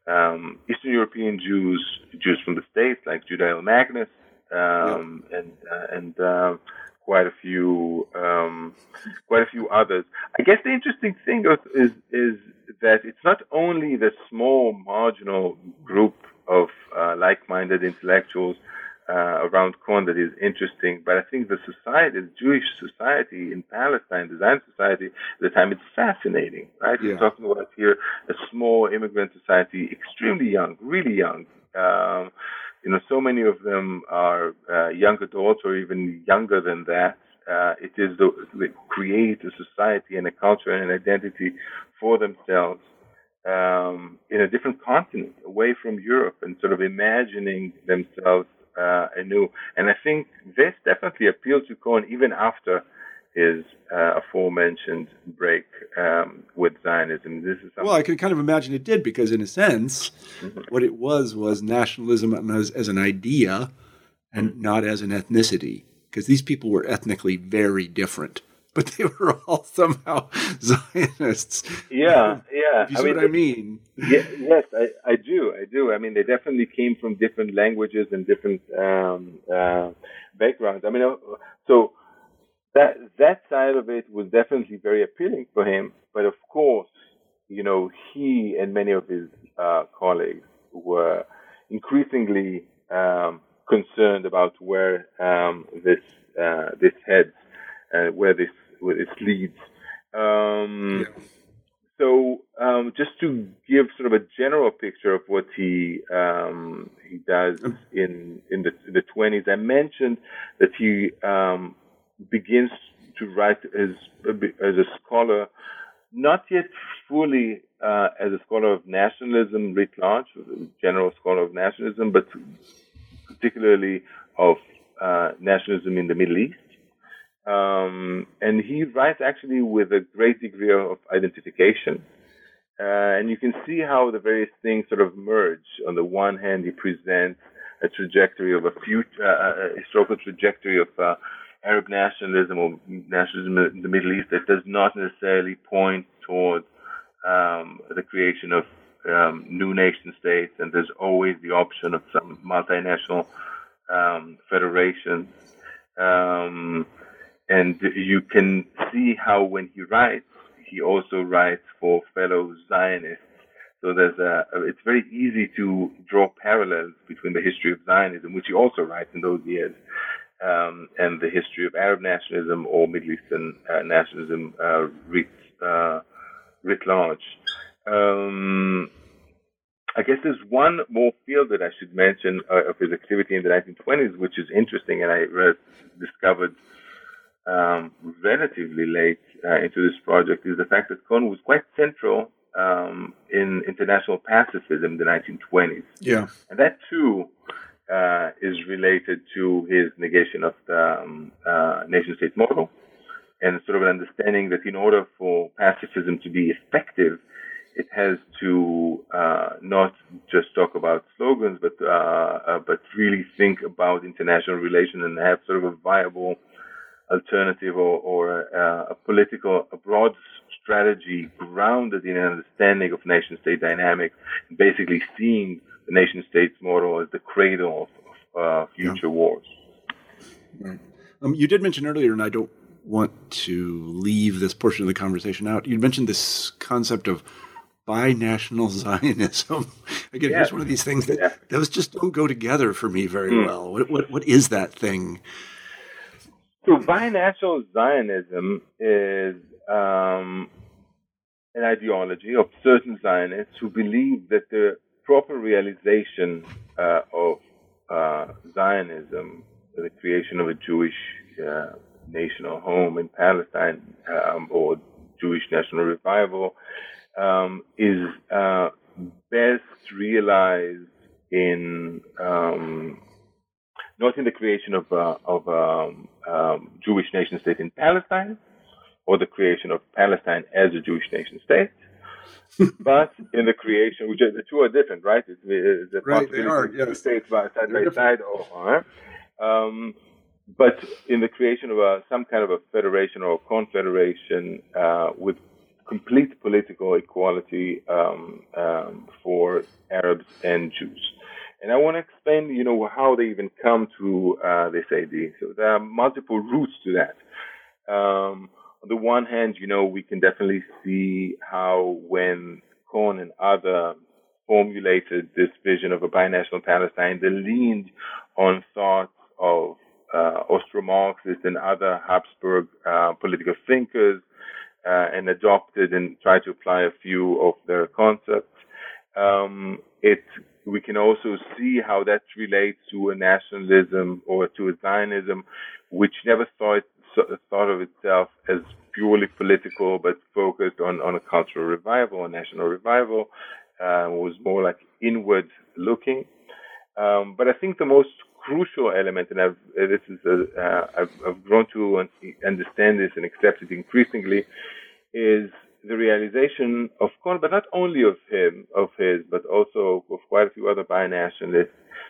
um, Eastern European Jews, Jews from the states like Judah Magnes, um, yeah. and uh, and uh, quite a few um, quite a few others. I guess the interesting thing is is that it's not only the small marginal group of uh, like-minded intellectuals uh, around Kohn that is interesting, but I think the society, the Jewish society in Palestine, the Zionist society at the time, it's fascinating, right? Yeah. We're talking about here a small immigrant society, extremely young, really young. Um, you know, so many of them are uh, young adults or even younger than that. Uh, it is the, they create a society and a culture and an identity for themselves um, in a different continent, away from Europe, and sort of imagining themselves uh, anew. And I think this definitely appealed to Kohn even after his uh, aforementioned break um, with Zionism. This is well, I can kind of imagine it did because, in a sense, mm-hmm. what it was was nationalism as, as an idea and mm-hmm. not as an ethnicity. Because these people were ethnically very different, but they were all somehow Zionists. Yeah, yeah. you see I mean, what I mean? Yeah, yes, I, I do. I do. I mean, they definitely came from different languages and different um, uh, backgrounds. I mean, uh, so that that side of it was definitely very appealing for him. But of course, you know, he and many of his uh, colleagues were increasingly um, concerned about where um, this uh, this heads, uh, where this where this leads. Um, yeah. So, um, just to give sort of a general picture of what he um, he does um, in in the the twenties, I mentioned that he um, begins to write as as a scholar, not yet fully uh, as a scholar of nationalism writ large, general scholar of nationalism, but particularly of uh, nationalism in the Middle East. Um, and he writes actually with a great degree of identification. Uh, and you can see how the various things sort of merge. On the one hand, he presents a trajectory of a future, uh, a historical trajectory of uh, Arab nationalism or nationalism in the Middle East that does not necessarily point towards um, the creation of um, new nation states, and there's always the option of some multinational um, federations. Um, and you can see how when he writes, he also writes for fellow Zionists. So there's a, it's very easy to draw parallels between the history of Zionism, which he also writes in those years, um, and the history of Arab nationalism or Middle Eastern uh, nationalism uh, writ, uh, writ large. Um, I guess there's one more field that I should mention uh, of his activity in the 1920s, which is interesting, and I discovered um, relatively late uh, into this project, is the fact that Kohn was quite central um, in international pacifism in the 1920s. Yeah. And that too uh, is related to his negation of the um, uh, nation state model and sort of an understanding that in order for pacifism to be effective, it has to uh, not just talk about slogans, but uh, uh, but really think about international relations and have sort of a viable alternative or, or uh, a political, a broad strategy grounded in an understanding of nation state dynamics, basically seeing the nation state's model as the cradle of, of uh, future yeah. wars. Right. Um, you did mention earlier, and I don't want to leave this portion of the conversation out. You mentioned this concept of binational Zionism. Again, yeah. here's one of these things that yeah. those just don't go together for me very mm. well. What, what what is that thing? So binational Zionism is um, an ideology of certain Zionists who believe that the proper realization uh, of uh, Zionism, the creation of a Jewish uh, national home in Palestine um, or Jewish national revival, um, is uh, best realized in um, not in the creation of a, of um, um, Jewish nation state in Palestine or the creation of Palestine as a Jewish nation state, but in the creation, which are, the two are different, right? It's, it's the right, they are. Yes. States by side by side, or, um, but in the creation of a, some kind of a federation or a confederation uh, with complete political equality um, um, for Arabs and Jews. And I want to explain, you know, how they even come to uh, this idea. So there are multiple routes to that. Um, on the one hand, you know, we can definitely see how when Kohn and other formulated this vision of a binational Palestine, they leaned on thoughts of uh, Austro-Marxists and other Habsburg uh, political thinkers uh, and adopted and tried to apply a few of their concepts. Um, it we can also see how that relates to a nationalism or to a Zionism, which never thought thought of itself as purely political, but focused on on a cultural revival, a national revival, uh, was more like inward looking. Um, but I think the most crucial element, and I've uh, this is a, uh, I've, I've grown to understand this and accept it increasingly, is the realization of Kohn, but not only of him, of his, but also of quite a few other binationalists,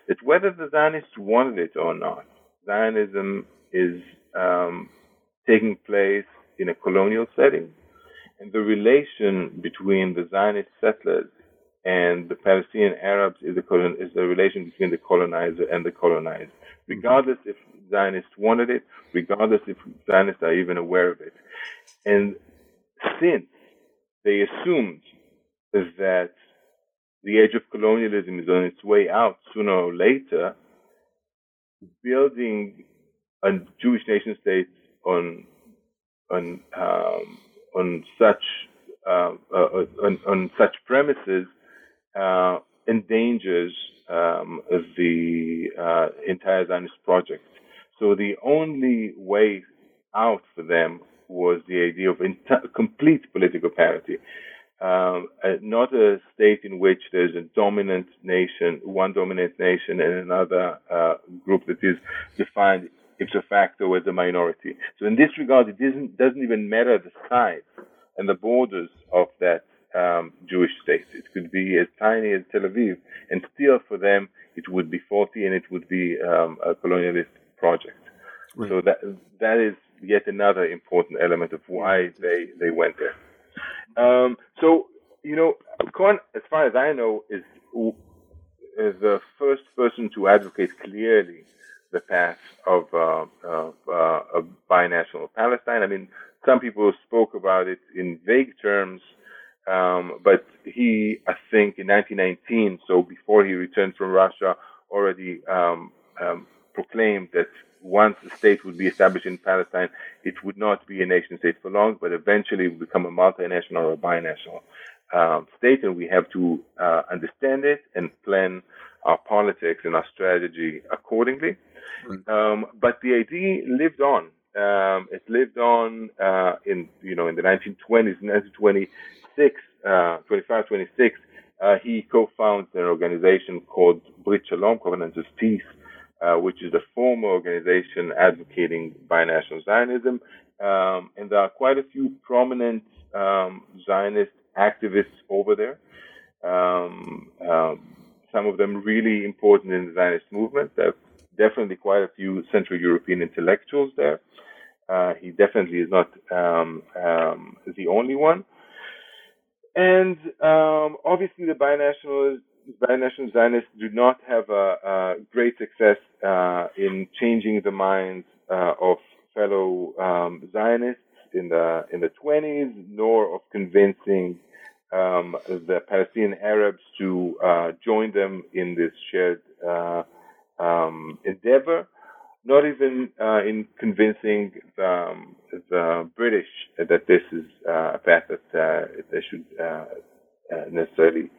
that whether the Zionists wanted it or not, Zionism is um, taking place in a colonial setting, and the relation between the Zionist settlers and the Palestinian Arabs is the, colon, is the relation between the colonizer and the colonized, regardless if Zionists wanted it, regardless if Zionists are even aware of it. And since they assumed that the age of colonialism is on its way out sooner or later, building a Jewish nation state on on um, on such uh, uh, on, on, such premises uh, endangers um, the uh, entire Zionist project. So the only way out for them was the idea of complete political parity. Um, uh, not a state in which there's a dominant nation, one dominant nation, and another uh, group that is defined ipso facto as a minority. So in this regard, it doesn't, doesn't even matter the size and the borders of that um, Jewish state. It could be as tiny as Tel Aviv, and still for them it would be faulty and it would be um, a colonialist project. Right. So that that is yet another important element of why they they went there. Um, so you know, Kohn, as far as I know, is, is the first person to advocate clearly the path of, uh, of uh, a binational Palestine. I mean, some people spoke about it in vague terms, um, but he, I think, in 1919, so before he returned from Russia, already um, um, proclaimed that once a state would be established in Palestine, it would not be a nation state for long, but eventually would become a multinational or binational um, state, and we have to uh, understand it and plan our politics and our strategy accordingly. Um, but the idea lived on. Um, it lived on uh, in you know in the 1920s, 1926. uh, 25, 26, uh, he co-founds an organization called Brit Shalom, Covenant of Peace, uh, which is a former organization advocating binational Zionism. Um, and there are quite a few prominent um, Zionist activists over there. Um, um, some of them really important in the Zionist movement. There are definitely quite a few Central European intellectuals there. Uh, he definitely is not um, um, the only one. And um, obviously, the binational binational Zionists do not have a, a great success uh, in changing the minds uh, of fellow um, Zionists in the in the 20s, nor of convincing um, the Palestinian Arabs to uh, join them in this shared uh, um, endeavor not even uh, in convincing the, um, the, British that this is uh, a path that uh, they should uh, necessarily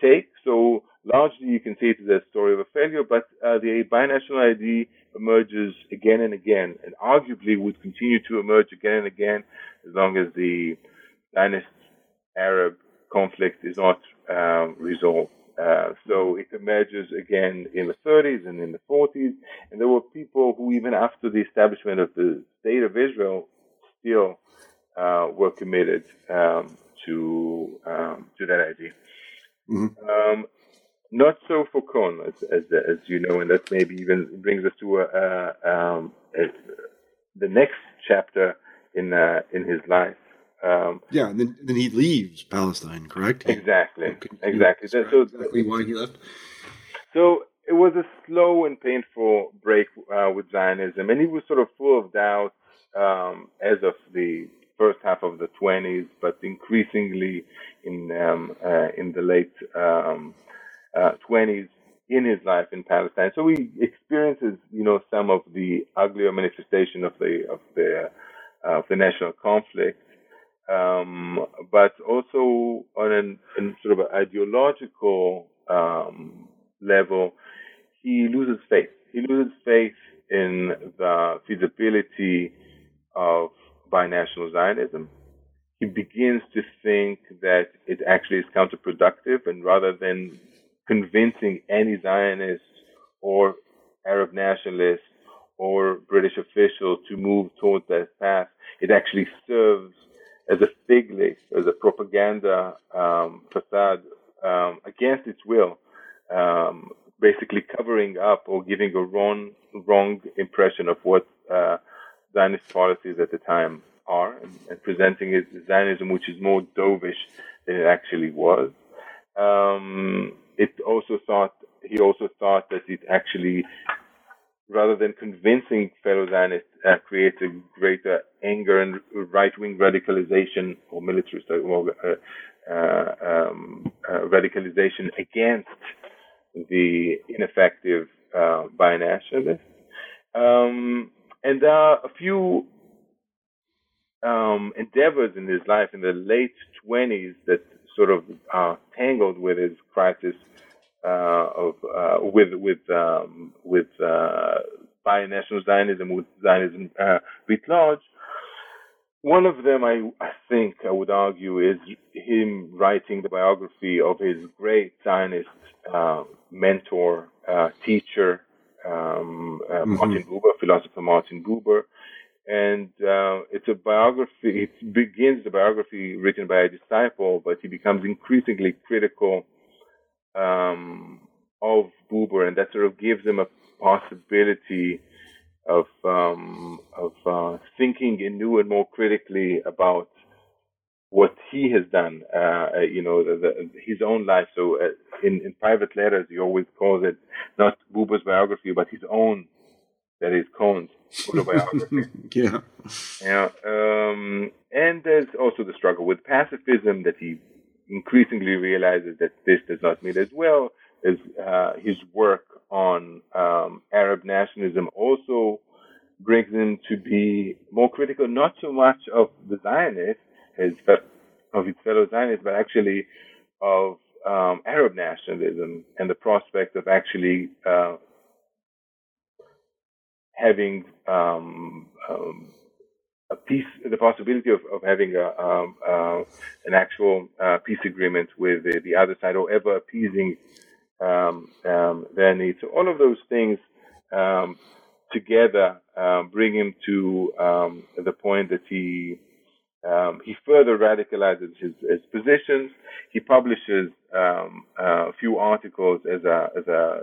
take. So largely, you can see it as a story of a failure, but the binational ID emerges again and again, and arguably would continue to emerge again and again as long as the Zionist-Arab conflict is not um, resolved. Uh, so it emerges again in the 30s and in the 40s, and there were people who, even after the establishment of the state of Israel, still uh, were committed um, to um, to that idea. Mm-hmm. Um, not so for Kohn, as, as, as you know, and that maybe even brings us to a, a, um, a, the next chapter in uh, in his life. Um, yeah, and then then he leaves Palestine, correct? Exactly, exactly. so exactly why he left. So it was a slow and painful break uh, with Zionism, and he was sort of full of doubt um, as of the first half of the 20s, but increasingly in um, uh, in the late um, uh, 20s in his life in Palestine. So he experiences, you know, some of the uglier manifestation of the of the uh, of the national conflict um, but also on an, sort of ideological um, level, he loses faith. He loses faith in the feasibility of binational Zionism. He begins to think that it actually is counterproductive, and rather than convincing any Zionist or Arab nationalist or British official to move towards that path, it actually serves as a fig leaf, as a propaganda um, facade um, against its will, um, basically covering up or giving a wrong, wrong impression of what uh, Zionist policies at the time are, and, and presenting it as Zionism, which is more dovish than it actually was. Um, it also thought he also thought that it actually rather than convincing fellow Zionists, uh, creates a greater anger and right-wing radicalization or militarist uh, uh, um, uh, radicalization against the ineffective uh, binationalists. Um, and there are a few um, endeavors in his life in the late 20s that sort of are tangled with his crisis uh, of uh, with with um, with uh, binational Zionism, with Zionism uh, writ large. One of them, I, I think, I would argue, is him writing the biography of his great Zionist uh, mentor, uh, teacher, um, uh, mm-hmm. Martin Buber, philosopher Martin Buber. And uh, it's a biography, it begins the biography written by a disciple, but he becomes increasingly critical um, of Buber, and that sort of gives him a possibility of um, of uh, thinking anew and more critically about what he has done. Uh, uh you know, the, the, his own life. So uh, in in private letters, he always calls it not Buber's biography, but his own. That is Kohn's autobiography. yeah. Yeah. Um, and there's also the struggle with pacifism that he increasingly realizes that this does not mean as well uh, his work on um, Arab nationalism also brings him to be more critical, not so much of the Zionists, his, of his fellow Zionists, but actually of um, Arab nationalism and the prospect of actually uh, having um, um a peace, the possibility of, of having a, um, uh, an actual uh, peace agreement with the, the, other side or ever appeasing um, um, their needs. So all of those things um, together um, bring him to um, the point that he he further radicalizes his, his, positions. He publishes a few articles as a, as a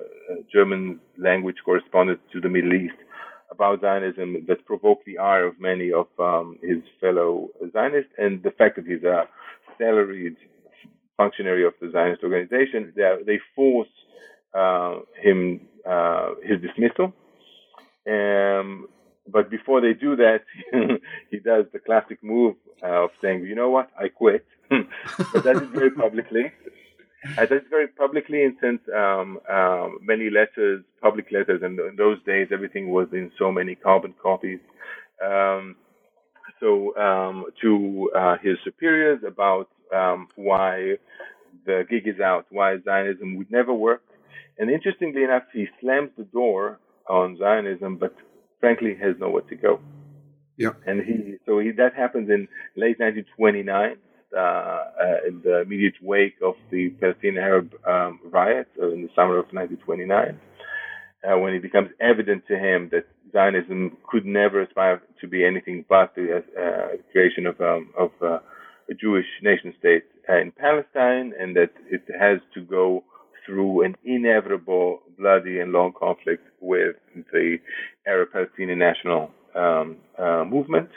German language correspondent to the Middle East about Zionism that provoked the ire of many of um, his fellow Zionists, and the fact that he's a salaried functionary of the Zionist organization, they, they force uh, him uh, his dismissal. Um, but before they do that, he does the classic move of saying, "You know what? I quit." but that is very publicly. I did very publicly and sent um, um, many letters, public letters, and in those days everything was in so many carbon copies. Um, so um, to uh, his superiors about um, why the gig is out, why Zionism would never work, and interestingly enough, he slams the door on Zionism, but frankly has nowhere to go. Yeah. And he so he, that happens in late 1929 uh, uh, in the immediate wake of the Palestinian Arab um, riots in the summer of 1929, uh, when it becomes evident to him that Zionism could never aspire to be anything but the creation of, um, of a Jewish nation state in Palestine, and that it has to go through an inevitable, bloody, and long conflict with the Arab Palestinian national um, uh, movement.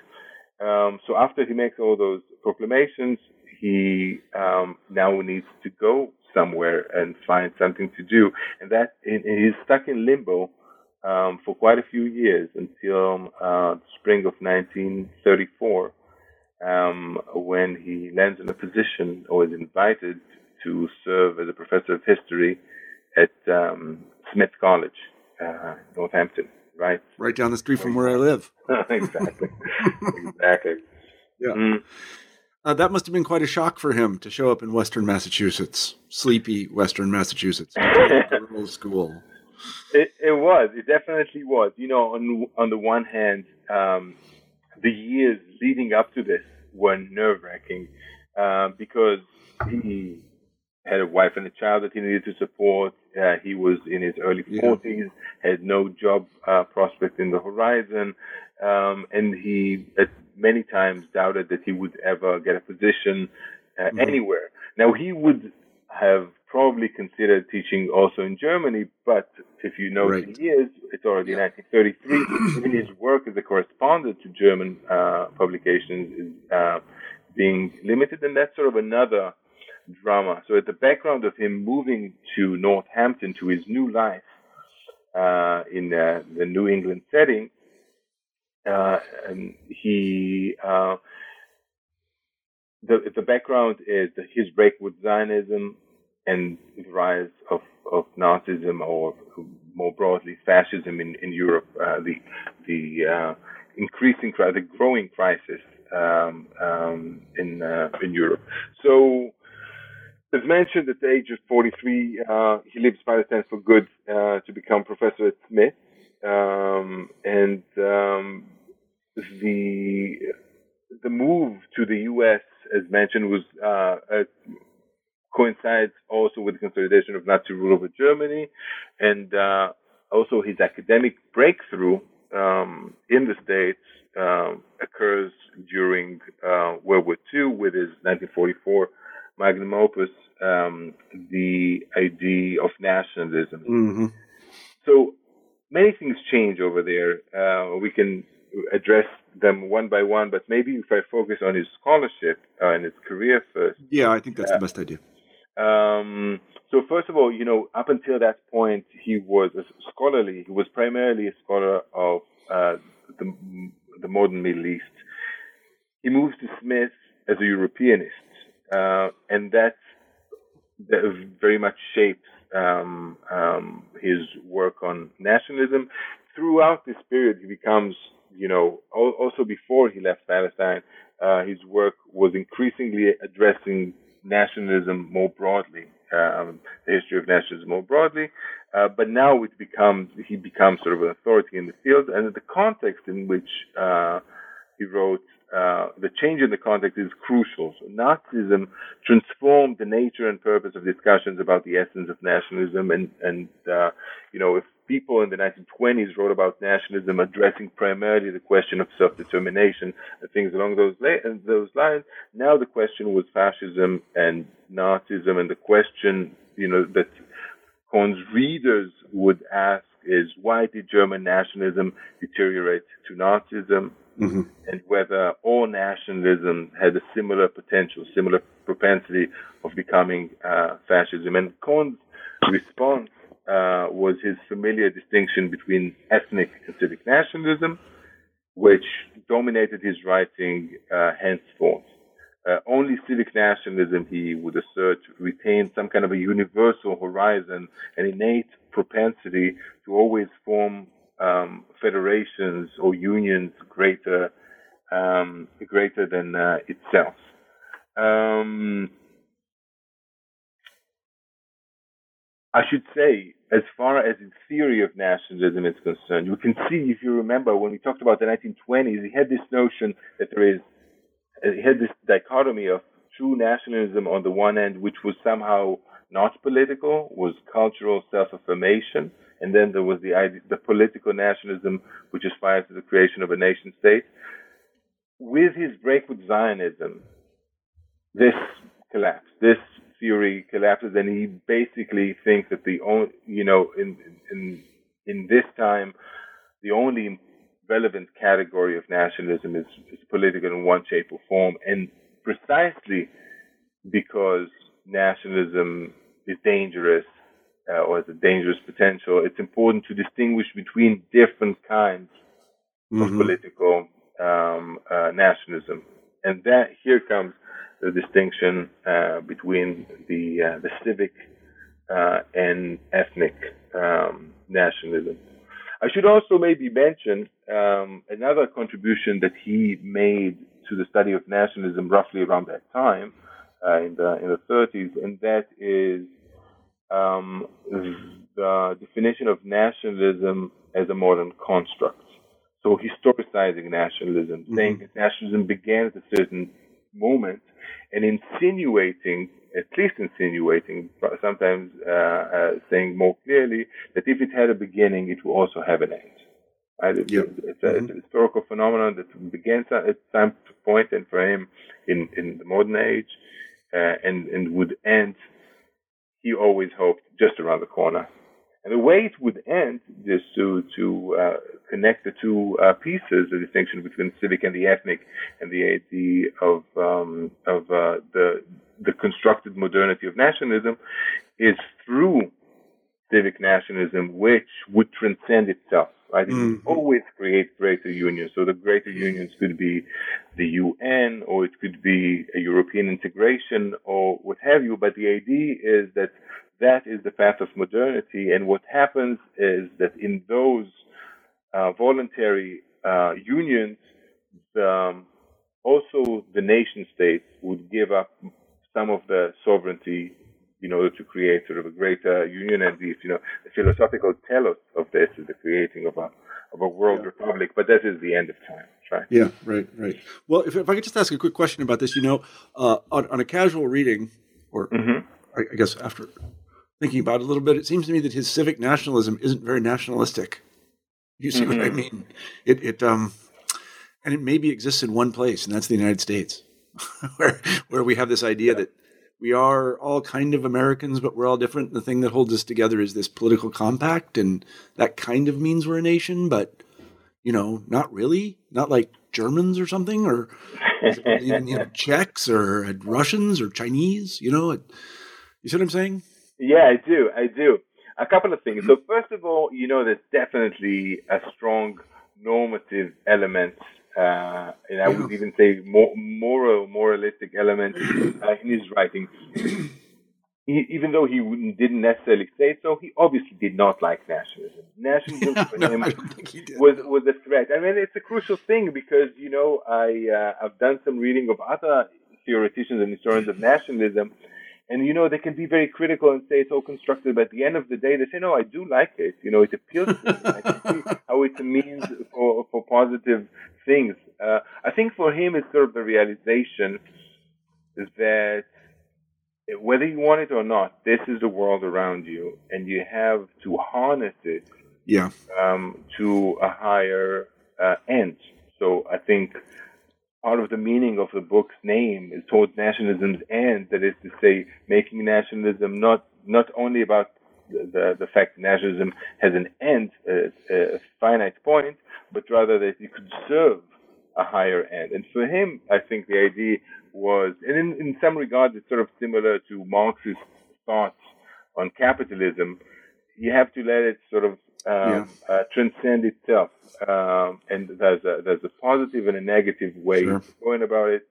Um, so after he makes all those proclamations, he um, now needs to go somewhere and find something to do, and that and he's stuck in limbo um, for quite a few years until uh, the spring of 1934, um, when he lands in a position or is invited to serve as a professor of history at um, Smith College, uh, Northampton right? Right down the street from where I live. exactly. exactly. Yeah. Mm. Uh, that must have been quite a shock for him to show up in Western Massachusetts, sleepy Western Massachusetts, rural school. It, it, was. It definitely was. You know, on on the one hand, um, the years leading up to this were nerve wracking uh, because he had a wife and a child that he needed to support. Uh, he was in his early yeah. 40s, had no job uh, prospect in the horizon, um, and he at many times doubted that he would ever get a position uh, mm-hmm. anywhere. Now, he would have probably considered teaching also in Germany, but if you know right. the years, it's already yeah. 1933. Even his work as a correspondent to German uh, publications is uh, being limited, and that's sort of another drama. So at the background of him moving to Northampton to his new life uh, in uh, the New England setting, uh, and he uh, the the background is his break with Zionism and the rise of of Nazism or more broadly fascism in in Europe, uh, the the uh, increasing the growing crisis um, um, in in Europe. So as mentioned, at the age of 43, uh, he leaves Palestine for good uh, to become professor at Smith. Um, and um, the the move to the U.S., as mentioned, was uh, coincides also with the consolidation of Nazi rule over Germany, and uh, also his academic breakthrough um, in the States um, occurs during uh, World War II with his 1944 magnum opus, um, the idea of nationalism. Mm-hmm. So many things change over there. Uh, we can address them one by one, but maybe if I focus on his scholarship uh, and his career first. Yeah, I think that's uh, the best idea. Um, so first of all, you know, up until that point, he was a scholarly. He was primarily a scholar of uh, the, the modern Middle East. He moves to Smith as a Europeanist uh, and that, that very much shapes um, um, his work on nationalism. Throughout this period, he becomes, you know, also before he left Palestine, uh, his work was increasingly addressing nationalism more broadly, um, the history of nationalism more broadly. Uh, but now it becomes he becomes sort of an authority in the field, and the context in which uh, he wrote, uh, the change in the context is crucial. So Nazism transformed the nature and purpose of discussions about the essence of nationalism, and and uh, you know if people in the 1920s wrote about nationalism addressing primarily the question of self-determination and things along those la- those lines, now the question was fascism and Nazism, and the question you know that Kohn's readers would ask is why did German nationalism deteriorate to Nazism? Mm-hmm. And whether all nationalism had a similar potential, similar propensity of becoming uh, fascism. And Kohn's response uh, was his familiar distinction between ethnic and civic nationalism, which dominated his writing uh, henceforth. Uh, only civic nationalism, he would assert, retained some kind of a universal horizon, an innate propensity to always form um, federations or unions greater um, greater than uh, itself. Um, I should say, as far as the theory of nationalism is concerned, you can see, if you remember, when we talked about the 1920s, he had this notion that there is, uh, he had this dichotomy of true nationalism on the one end, which was somehow not political, was cultural self-affirmation, and then there was the the political nationalism, which aspires to the creation of a nation state. With his break with Zionism, this collapsed. This theory collapses, and he basically thinks that the only, you know, in in in this time, the only relevant category of nationalism is, is political in one shape or form, and precisely because nationalism is dangerous uh, or has a dangerous potential, it's important to distinguish between different kinds mm-hmm. of political um, uh, nationalism. And that here comes the distinction uh, between the uh, the civic uh, and ethnic um, nationalism. I should also maybe mention um, another contribution that he made to the study of nationalism roughly around that time uh, in the in the 30s, and that is um, the definition of nationalism as a modern construct. So historicizing nationalism, mm-hmm. saying that nationalism began at a certain moment, and insinuating, at least insinuating, sometimes uh, uh, saying more clearly that if it had a beginning, it will also have an end. Right? It's, yep. it's, a, mm-hmm. it's, a, historical phenomenon that begins at some point, and for him, in, in the modern age, uh, and, and would end, he always hoped, just around the corner. And the way it would end is to, to uh, connect the two uh, pieces, the distinction between civic and the ethnic, and the idea of, um, of uh, the, the constructed modernity of nationalism, is through civic nationalism, which would transcend itself. Right? It mm-hmm. would always create greater unions. So the greater unions could be the UN, or it could be a European integration, or what have you. But the idea is that that is the path of modernity. And what happens is that in those uh, voluntary uh, unions, um, also the nation states would give up some of the sovereignty in order to create sort of a greater union. And the, you know, the philosophical telos of this is the creating of a of a world yeah. republic. But that is the end of time. Right? Yeah, right, right. Well, if, if I could just ask a quick question about this, you know, uh, on, on, a casual reading, or mm-hmm. I, I, guess after thinking about it a little bit, it seems to me that his civic nationalism isn't very nationalistic. You see mm-hmm. what I mm-hmm. mean? It, it, um, and it maybe exists in one place, and that's the United States, where where we have this idea yeah. that we are all kind of Americans, but we're all different. The thing that holds us together is this political compact, and that kind of means we're a nation, but you know, not really, not like Germans or something, or even you know, Czechs or Russians or Chinese. You know, you see what I'm saying? Yeah, I do. I do. A couple of things. So first of all, you know, there's definitely a strong normative element uh, and I would even say more, moral, moralistic element uh, in his writing. He, even though he didn't necessarily say so, he obviously did not like nationalism. Nationalism for no, him was was a threat. I mean, it's a crucial thing because you know I uh, I've done some reading of other theoreticians and historians of nationalism, And you know they can be very critical and say it's all constructed, but at the end of the day, they say, "No, I do like it. You know, it appeals to me. I can see how it's a means for for positive things." Uh, I think for him, it's sort of the realization that whether you want it or not, this is the world around you, and you have to harness it yeah. um, to a higher uh, end. So I think part of the meaning of the book's name is towards nationalism's end. That is to say, making nationalism not not only about the, the, the fact that nationalism has an end, a, a finite point, but rather that it could serve a higher end. And for him, I think the idea was, and in, in some regards, it's sort of similar to Marx's thoughts on capitalism. You have to let it sort of um, yeah. uh, transcend itself, um, and there's a there's a positive and a negative way sure. of going about it.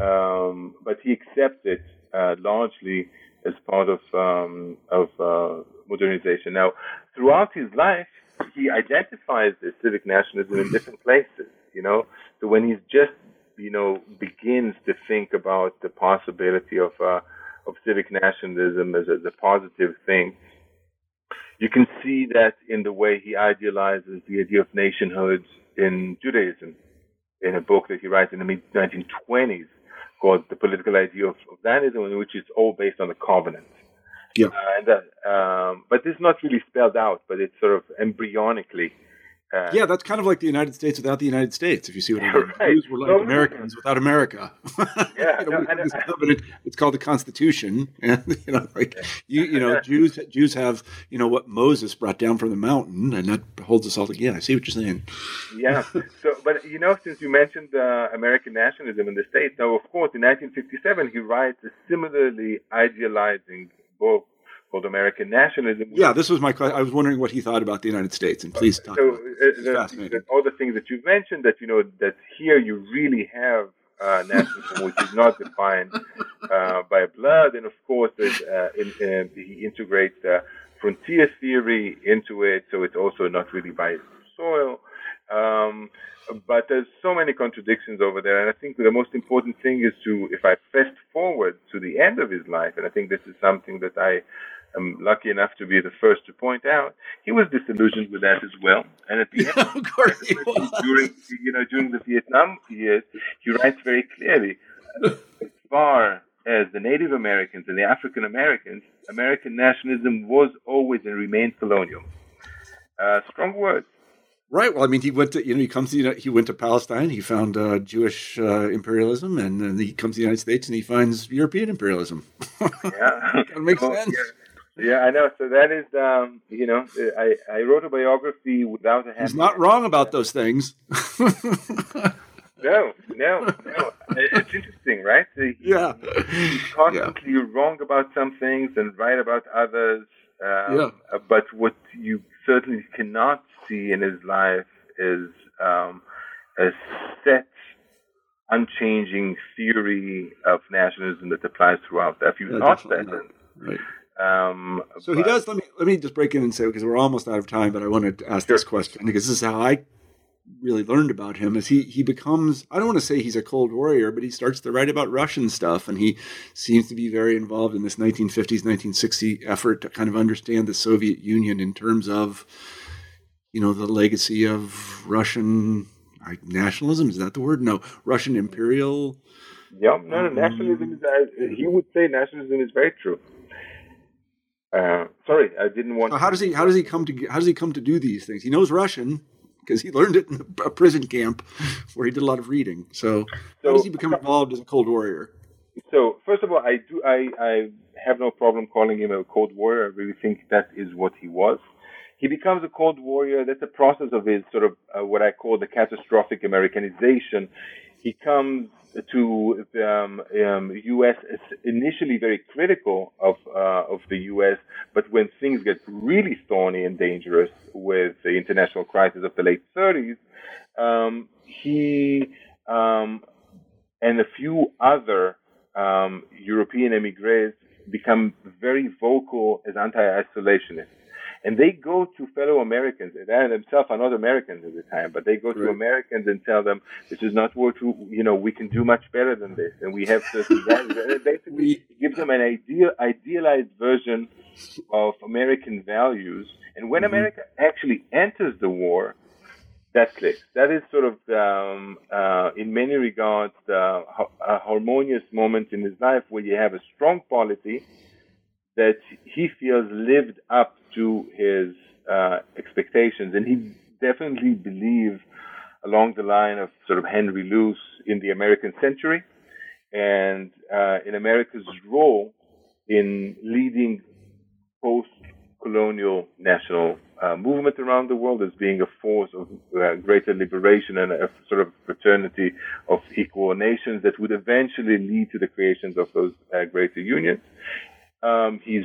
Um, but he accepts it uh, largely as part of um, of uh, modernization. Now, throughout his life, he identifies the civic nationalism in different places. You know, so when he's just you know, begins to think about the possibility of uh, of civic nationalism as, as a positive thing. You can see that in the way he idealizes the idea of nationhood in Judaism, in a book that he writes in the mid 1920s called "The Political Idea of, of Zionism," in which is all based on the covenant. Yeah. Uh, and, uh, um, but it's not really spelled out, but it's sort of embryonically uh, yeah, that's kind of like the United States without the United States. If you see what I mean, right. Jews were like no, Americans without America. Yeah, you know, no, it's called the Constitution. And, you know, like you, you know, Jews Jews have you know what Moses brought down from the mountain, and that holds us all together. I see what you're saying. Yeah. So, but you know, since you mentioned uh, American nationalism in the states, now of course, in 1957, he writes a similarly idealizing book called American nationalism. Yeah, this was my question. I was wondering what he thought about the United States, and please talk. So, uh, the, all the things that you've mentioned, that you know, that here you really have uh, nationalism, which is not defined uh, by blood, and of course, uh, in, in, he integrates frontier theory into it, so it's also not really by soil. Um, but there's so many contradictions over there, and I think the most important thing is to, if I fast forward to the end of his life, and I think this is something that I I'm lucky enough to be the first to point out, he was disillusioned with that as well. And at the end, of course he was. during you know during the Vietnam years, he writes very clearly, as far as the Native Americans and the African Americans, American nationalism was always and remained colonial. Uh, strong words. Right. Well, I mean, he went to you know he comes to you know, he went to Palestine. He found uh, Jewish uh, imperialism, and then he comes to the United States and he finds European imperialism. yeah, it makes well, sense. Yeah. Yeah, I know. So that is, um, you know, I, I wrote a biography without a. Hand. He's not wrong about those things. no, no, no. It's interesting, right? He, yeah. He's constantly yeah. wrong about some things and right about others. Um, yeah. But what you certainly cannot see in his life is um, a set, unchanging theory of nationalism that applies throughout. If you yeah, thought that, right. Um, so but, he does. Let me let me just break in and say because we're almost out of time, but I wanted to ask sure. this question because this is how I really learned about him. Is he he becomes I don't want to say he's a cold warrior, but he starts to write about Russian stuff, and he seems to be very involved in this 1950s 1960 effort to kind of understand the Soviet Union in terms of you know the legacy of Russian nationalism. Is that the word? No, Russian imperial. Yeah, no, no, nationalism is. Uh, he would say nationalism is very true. Uh, sorry, I didn't want. So how does he? How does he come to? How does he come to do these things? He knows Russian because he learned it in a prison camp where he did a lot of reading. So, so how does he become involved as a cold warrior? So first of all, I do. I I have no problem calling him a cold warrior. I really think that is what he was. He becomes a cold warrior. That's a process of his sort of uh, what I call the catastrophic Americanization. He comes to the um, um, U.S. is initially very critical of uh, of the U.S., but when things get really thorny and dangerous with the international crisis of the late 30s, um, he um, and a few other um, European emigres become very vocal as anti-isolationists. And they go to fellow Americans, and they themselves are not Americans at the time, but they go right. to Americans and tell them this is not what we, you know we can do much better than this, and we have to. basically we, gives them an ideal idealized version of American values, and when mm-hmm. America actually enters the war, that clicks. That is sort of, um, uh, in many regards, uh, a harmonious moment in his life where you have a strong polity that he feels lived up to his uh, expectations, and he definitely believed along the line of sort of Henry Luce in the American century and uh, in America's role in leading post-colonial national uh, movement around the world as being a force of uh, greater liberation and a sort of fraternity of equal nations that would eventually lead to the creations of those uh, greater unions. Um, he's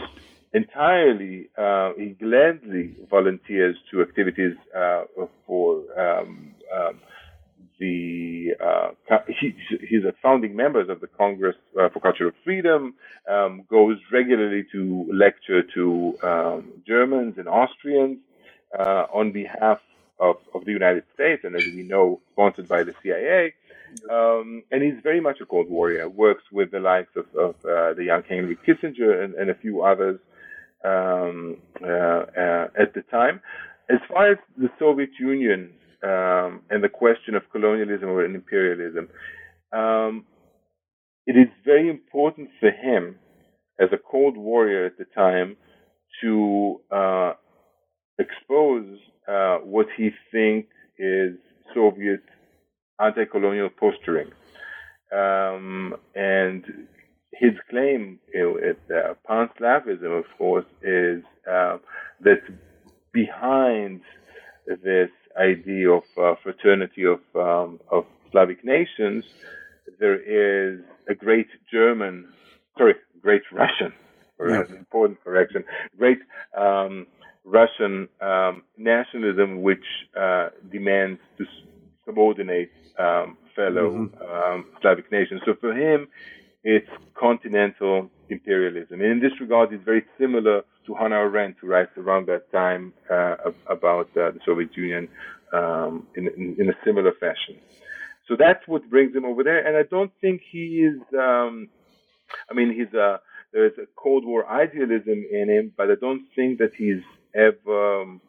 entirely, uh, he gladly volunteers to activities uh, for um, um, the uh, he, he's a founding member of the Congress uh, for Cultural Freedom. Um, goes regularly to lecture to um, Germans and Austrians uh, on behalf of, of the United States, and as we know, sponsored by the CIA. Um, and he's very much a Cold Warrior. Works with the likes of, of uh, the young Henry Kissinger and, and a few others um, uh, uh, at the time. As far as the Soviet Union um, and the question of colonialism or imperialism, um, it is very important for him as a Cold Warrior at the time to uh, expose uh, what he thinks is Soviet anti-colonial posturing. Um, and his claim, you know, uh, pan-Slavism, of course, is uh, that behind this idea of uh, fraternity of um, of Slavic nations, there is a great German, sorry, great Russian, an important correction, great um, Russian um, nationalism, which uh, demands to subordinate um, fellow mm-hmm. um, Slavic nations. So for him, it's continental imperialism. And in this regard, it's very similar to Hannah Arendt, who writes around that time uh, about uh, the Soviet Union um, in, in, in, a similar fashion. So that's what brings him over there. And I don't think he is. Um, I mean, he's a there's a Cold War idealism in him, but I don't think that he's ever. Um,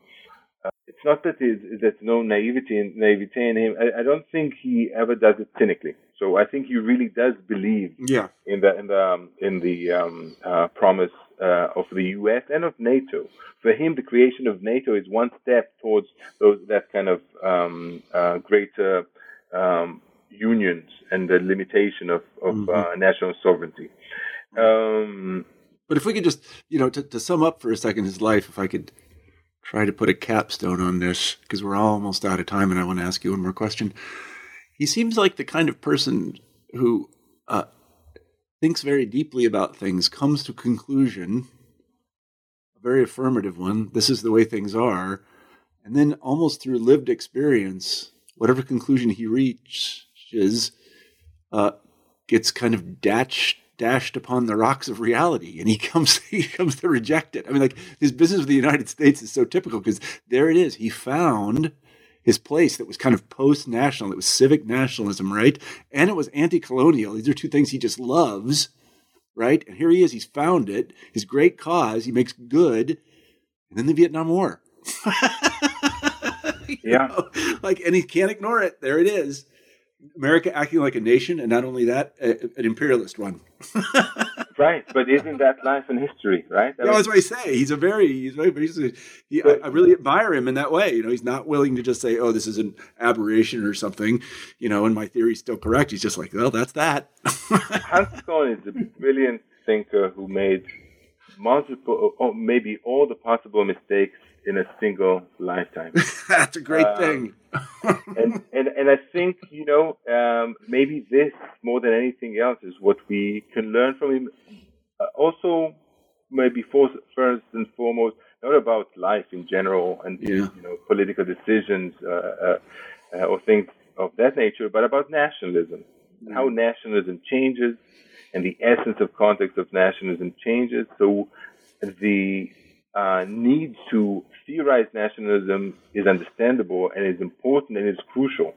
it's not that there's no naivety in, naivety in him. I, I, don't think he ever does it cynically. So I think he really does believe yeah. in the in the um, in the um, uh, promise uh, of the U.S. and of NATO. For him, the creation of NATO is one step towards those that kind of um, uh, greater um, unions and the limitation of, of mm-hmm. Uh, national sovereignty. Um, but if we could just, you know, to, to sum up for a second his life, if I could try to put a capstone on this, because we're almost out of time and I want to ask you one more question. He seems like the kind of person who uh, thinks very deeply about things, comes to conclusion, a very affirmative one, this is the way things are, and then almost through lived experience, whatever conclusion he reaches uh, gets kind of dashed dashed upon the rocks of reality and he comes he comes to reject it. I mean like his business with the united states is so typical because there it is. He found his place that was kind of post-national it was civic nationalism right? And it was anti-colonial. These are two things he just loves right? And here he is. He's found it. His great cause. He makes good. And then the vietnam war. Yeah. know? like and he can't ignore it. There it is America acting like a nation, and not only that, a, an imperialist one. right, but isn't that life and history, right? I that's what I say. He's a very, he's very, he, but, I, I, really admire him in that way. You know, he's not willing to just say, "Oh, this is an aberration or something," you know, and my theory's still correct. He's just like, "Well, that's that." Hans Kohn is a brilliant thinker who made multiple, or maybe all the possible mistakes in a single lifetime. That's a great um, thing. and, and and I think you know um, maybe this more than anything else is what we can learn from him. Uh, also, maybe first, first and foremost, not about life in general and yeah. you know political decisions uh, uh, uh or things of that nature, but about nationalism, mm. how nationalism changes, and the essence of context of nationalism changes. So the uh, need to theorize nationalism is understandable and is important and is crucial.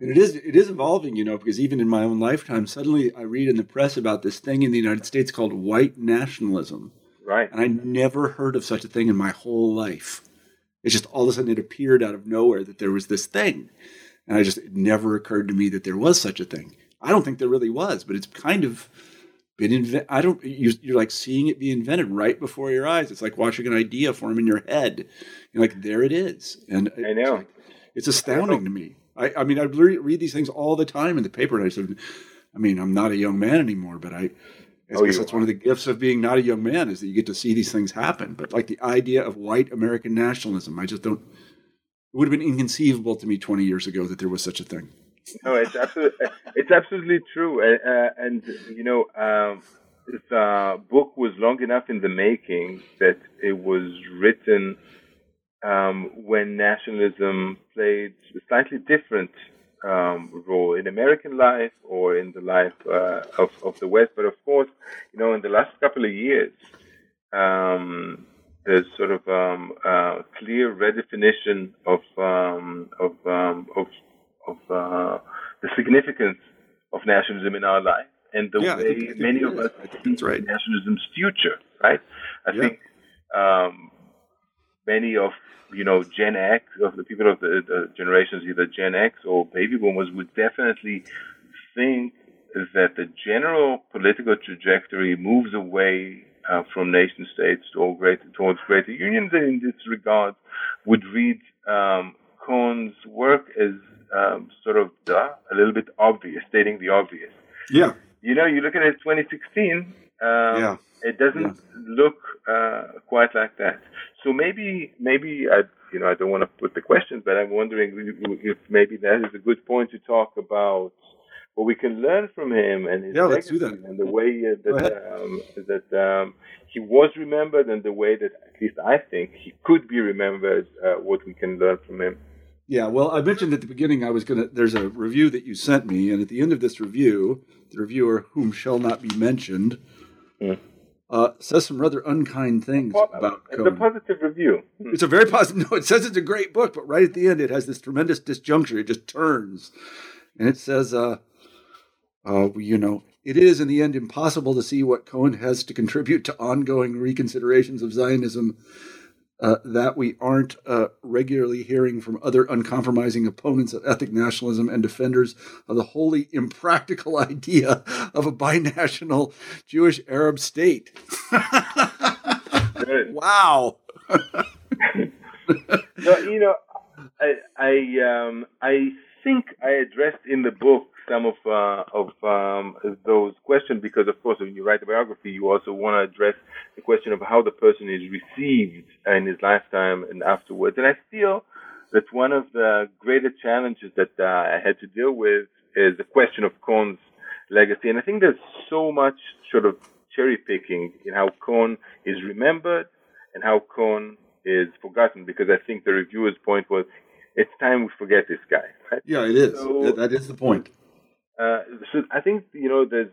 And it is it is evolving, you know, because even in my own lifetime, suddenly I read in the press about this thing in the United States called white nationalism. Right. And I never heard of such a thing in my whole life. It's just all of a sudden it appeared out of nowhere that there was this thing. And I just it never occurred to me that there was such a thing. I don't think there really was, but it's kind of been invented. I don't. You, are like seeing it be invented right before your eyes. It's like watching an idea form in your head. You're like, there it is, and I know it's, like, it's astounding to me. I, I mean, I read these things all the time in the paper, and I said, I mean, I'm not a young man anymore, but I. I oh, guess that's one of the gifts of being not a young man is that you get to see these things happen. But like the idea of white American nationalism, I just don't. It would have been inconceivable to me 20 years ago that there was such a thing. No, it's absolutely it's absolutely true, uh, and you know, um, the book was long enough in the making that it was written um, when nationalism played a slightly different um, role in American life or in the life uh, of of the West. But of course, you know, in the last couple of years. Um, there's sort of um, uh, clear redefinition of um, of, um, of of uh, the significance of nationalism in our life and the yeah, way think, many of us see right. nationalism's future. Right? I yeah. think um, many of you know Gen X of the people of the, the generations, either Gen X or baby boomers, would definitely think that the general political trajectory moves away uh, from nation states greater, towards greater unions, and in this regard, would read um, Kohn's work as um, sort of duh, a little bit obvious, stating the obvious. Yeah. You know, you look at it 2016, um, yeah. it doesn't yeah. look uh, quite like that. So maybe, maybe I, you know, I don't want to put the question, but I'm wondering if maybe that is a good point to talk about what we can learn from him and his yeah, that. and the way uh, that um, that um, he was remembered and the way that at least I think he could be remembered. Uh, what we can learn from him. Yeah, well, I mentioned at the beginning I was going to. There's a review that you sent me, and at the end of this review, the reviewer, whom shall not be mentioned, mm. uh, says some rather unkind things about It's a positive review. Hmm. It's a very positive. No, it says it's a great book, but right at the end, it has this tremendous disjuncture. It just turns, and it says, uh, uh, you know, it is in the end impossible to see what Kohn has to contribute to ongoing reconsiderations of Zionism uh, that we aren't uh, regularly hearing from other uncompromising opponents of ethnic nationalism and defenders of the wholly impractical idea of a binational Jewish Arab state. wow. no, you know, I I, um, I think I addressed in the book some of uh, of um, those questions because, of course, when you write a biography, you also want to address the question of how the person is received in his lifetime and afterwards. And I feel that one of the greater challenges that uh, I had to deal with is the question of Kohn's legacy. And I think there's so much sort of cherry picking in how Kohn is remembered and how Kohn is forgotten because I think the reviewer's point was it's time we forget this guy. Right? Yeah, it is. So, that is the point. Uh, so I think you know there's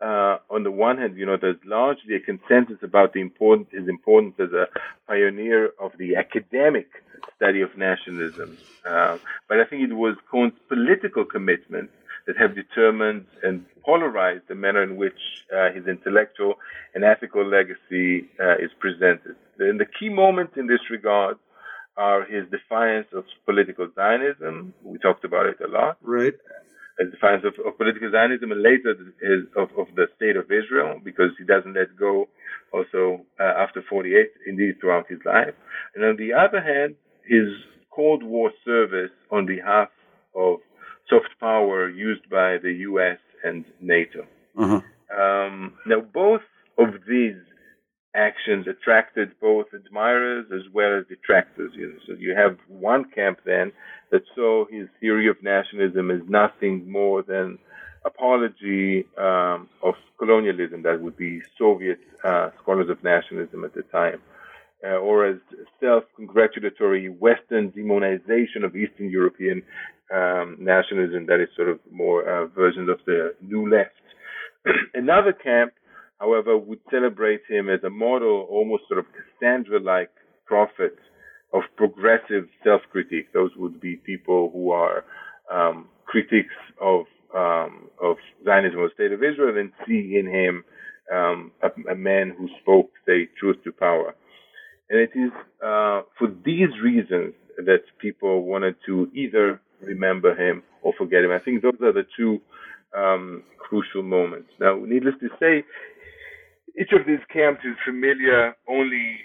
uh, on the one hand, you know, there's largely a consensus about the important his importance as a pioneer of the academic study of nationalism. Uh, but I think it was Kohn's political commitments that have determined and polarized the manner in which uh, his intellectual and ethical legacy uh, is presented. And the key moments in this regard are his defiance of political Zionism. We talked about it a lot. Right as defiance of, of political Zionism and later of, of the state of Israel because he doesn't let go also uh, after 48, indeed throughout his life. And on the other hand, his Cold War service on behalf of soft power used by the U.S. and NATO. Uh-huh. Um, now, both of these actions attracted both admirers as well as detractors. So you have one camp then that saw his theory of nationalism is nothing more than apology um, of colonialism. That would be Soviet uh, scholars of nationalism at the time. Uh, or as self-congratulatory Western demonization of Eastern European um, nationalism that is sort of more uh, versions of the new left. Another camp however, would celebrate him as a model, almost sort of Cassandra-like prophet of progressive self-critique. Those would be people who are um, critics of um, of Zionism or state of Israel and see in him um, a, a, man who spoke, say, truth to power. And it is uh, for these reasons that people wanted to either remember him or forget him. I think those are the two um, crucial moments. Now, needless to say, each of these camps is familiar only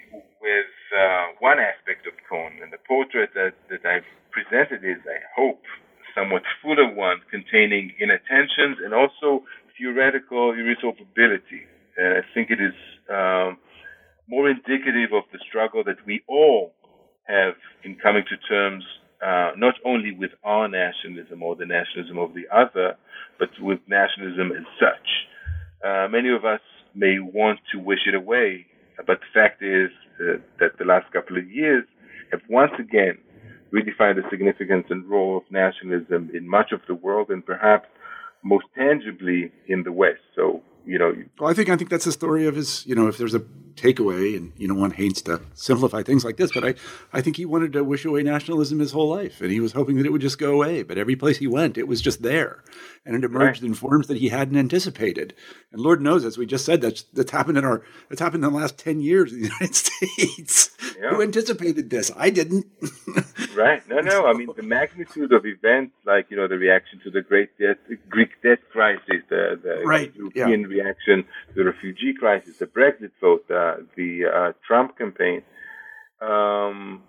with uh, one aspect of Kohn, and the portrait that, that I've presented is, I hope, somewhat fuller one containing inattentions and also theoretical irresolvability. And I think it is um, more indicative of the struggle that we all have in coming to terms uh, not only with our nationalism or the nationalism of the other, but with nationalism as such. Uh, many of us may want to wish it away, but the fact is uh, that the last couple of years have once again redefined the significance and role of nationalism in much of the world and perhaps most tangibly in the West. So you know. Well, I think I think that's the story of his. You know, if there's a takeaway, and you know, one hates to simplify things like this, but I, I think he wanted to wish away nationalism his whole life, and he was hoping that it would just go away. But every place he went, it was just there, and it emerged right. in forms that he hadn't anticipated. And Lord knows, as we just said, that's that's happened in our that's happened in the last ten years in the United States. Yeah. Who anticipated this? I didn't. right? No, no. I mean, the magnitude of events like you know the reaction to the Great Greek debt crisis, the, the right. European yeah. Reaction to the refugee crisis, the Brexit vote, uh, the uh, Trump campaign. Um,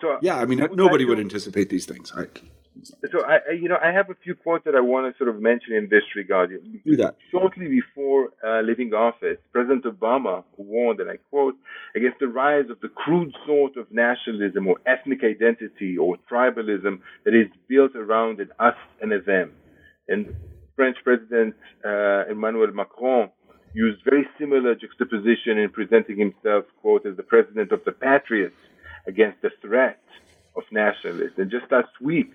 so yeah, I mean, nobody would anticipate these things. Right? So I, you know, I have a few quotes that I want to sort of mention in this regard. Do that. Shortly before uh, leaving office, President Obama warned, and I quote, against the rise of the crude sort of nationalism or ethnic identity or tribalism that is built around an us and a them. And French President uh, Emmanuel Macron used very similar juxtaposition in presenting himself, quote, as the president of the patriots against the threat of nationalists. And just last week,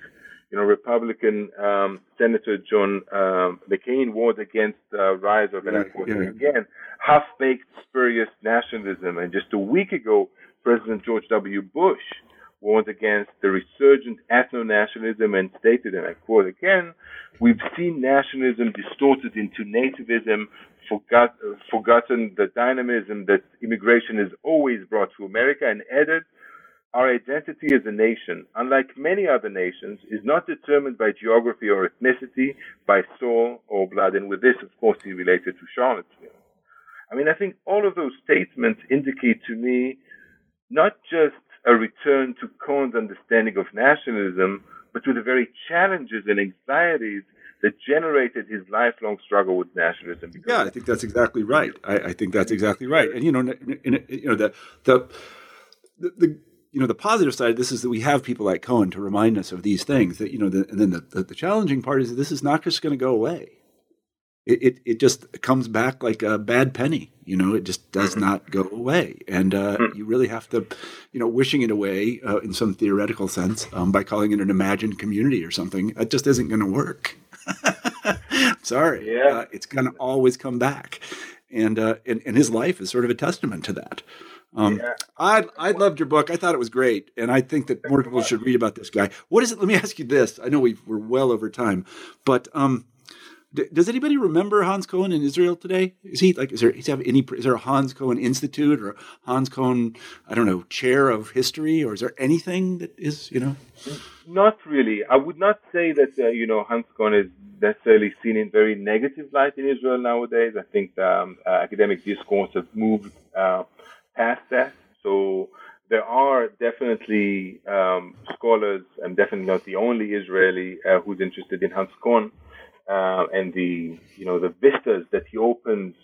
you know, Republican um, Senator John um, McCain warned against the uh, rise of, and yeah, again, half-baked spurious nationalism. And just a week ago, President George W. Bush warned against the resurgent ethno-nationalism and stated, and I quote again, we've seen nationalism distorted into nativism, forgot, uh, forgotten the dynamism that immigration has always brought to America, and added, our identity as a nation, unlike many other nations, is not determined by geography or ethnicity, by soul or blood. And with this, of course, he related to Charlottesville. I mean, I think all of those statements indicate to me not just a return to Kohn's understanding of nationalism, but to the very challenges and anxieties that generated his lifelong struggle with nationalism. Yeah, I think that's exactly right. I, I think that's exactly right. And you know, in, in, you know the the the, you know the positive side of this is that we have people like Kohn to remind us of these things. That you know, the, and then the, the, the challenging part is that this is not just going to go away. It, it, it just comes back like a bad penny. You know, it just does mm-hmm. not go away, and uh, mm. you really have to, you know, wishing it away uh, in some theoretical sense um, by calling it an imagined community or something. That just isn't going to work. Sorry, yeah, uh, it's going to always come back, and, uh, and and his life is sort of a testament to that. Um, yeah. I I loved your book. I thought it was great, and I think that more people should read about this guy. What is it? Let me ask you this. I know we are well over time, but um, d- does anybody remember Hans Kohn in Israel today? Is he like? Is there? Is there any? Is there a Hans Kohn Institute or Hans Kohn? I don't know, chair of history, or is there anything that is you know? Not really. I would not say that uh, you know Hans Kohn is necessarily seen in very negative light in Israel nowadays. I think um, uh, academic discourse has moved. Uh, past that. So there are definitely um, scholars, and definitely not the only Israeli uh, who's interested in Hans Kohn uh, and the you know the vistas that he opens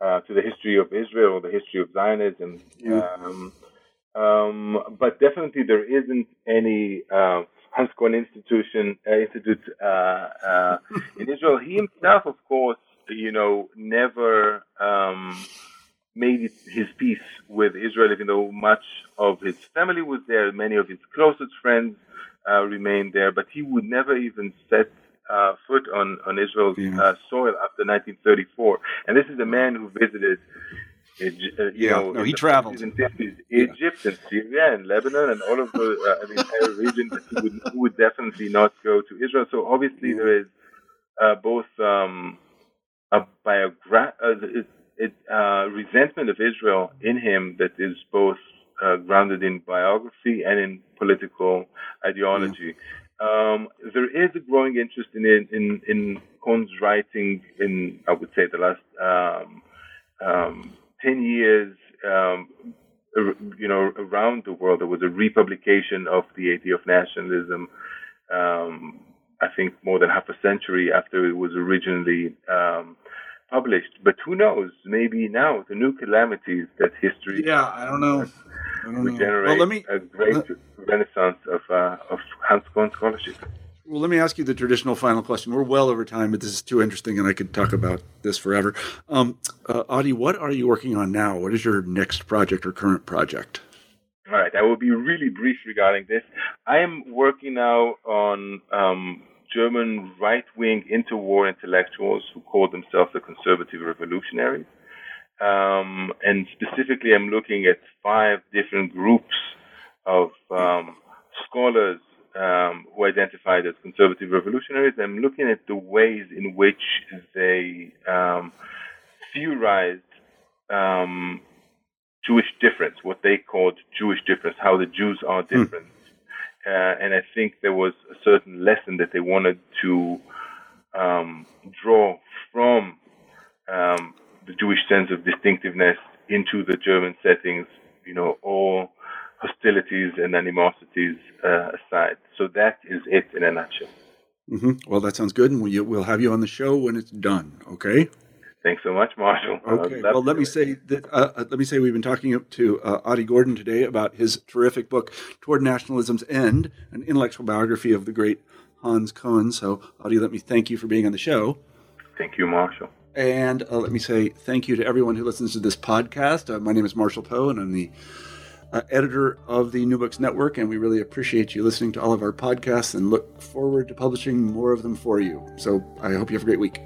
uh, to the history of Israel the history of Zionism. Um, um, but definitely there isn't any uh, Hans Kohn institution uh, institute uh, in Israel. He himself, of course, you know, never. Um, made his peace with Israel, even though much of his family was there, many of his closest friends uh, remained there, but he would never even set uh, foot on on Israel's yeah. uh, soil after 1934. And this is a man who visited. Uh, you yeah, know, no, he traveled. In 50s, Egypt and Syria and Lebanon and all of the, uh, the entire region. He would, he would definitely not go to Israel. So obviously there is uh, both um, a biogra- uh, it, it, uh, resentment of Israel in him that is both uh, grounded in biography and in political ideology. Um, there is a growing interest in in in Kohn's writing in I would say the last um, um, ten years. Um, you know, around the world, there was a republication of the idea of nationalism. Um, I think more than half a century after it was originally um, published. But who knows? Maybe now the new calamities that history. Yeah, I don't know. I don't would know. generate well, let me, a great let, renaissance of uh, of Hans Kohn scholarship. Well, let me ask you the traditional final question. We're well over time, but this is too interesting, and I could talk about this forever. Um, uh, Adi, what are you working on now? What is your next project or current project? All right, I will be really brief regarding this. I am working now on um, German right wing interwar intellectuals who call themselves the conservative revolutionaries. Um, and specifically, I'm looking at five different groups of um, scholars um, who identified as conservative revolutionaries. I'm looking at the ways in which they um, theorized um, Jewish difference, what they called Jewish difference, how the Jews are hmm. different. Mm. Uh, and I think there was a certain lesson that they wanted to um, draw from um, the Jewish sense of distinctiveness into the German settings, you know, all hostilities and animosities uh, aside. So that is it in a nutshell. Mm-hmm. Well, that sounds good, and we'll, we'll have you on the show when it's done. Okay. Thanks so much, Marshall. Okay. Well, let me say that. Uh, uh, let me say we've been talking to uh, Adi Gordon today about his terrific book, "Toward Nationalism's End: An Intellectual Biography of the Great Hans Kohn." So, Adi, let me thank you for being on the show. Thank you, Marshall. And uh, let me say thank you to everyone who listens to this podcast. Uh, my name is Marshall Poe, and I'm the uh, editor of the New Books Network, and we really appreciate you listening to all of our podcasts and look forward to publishing more of them for you. So I hope you have a great week.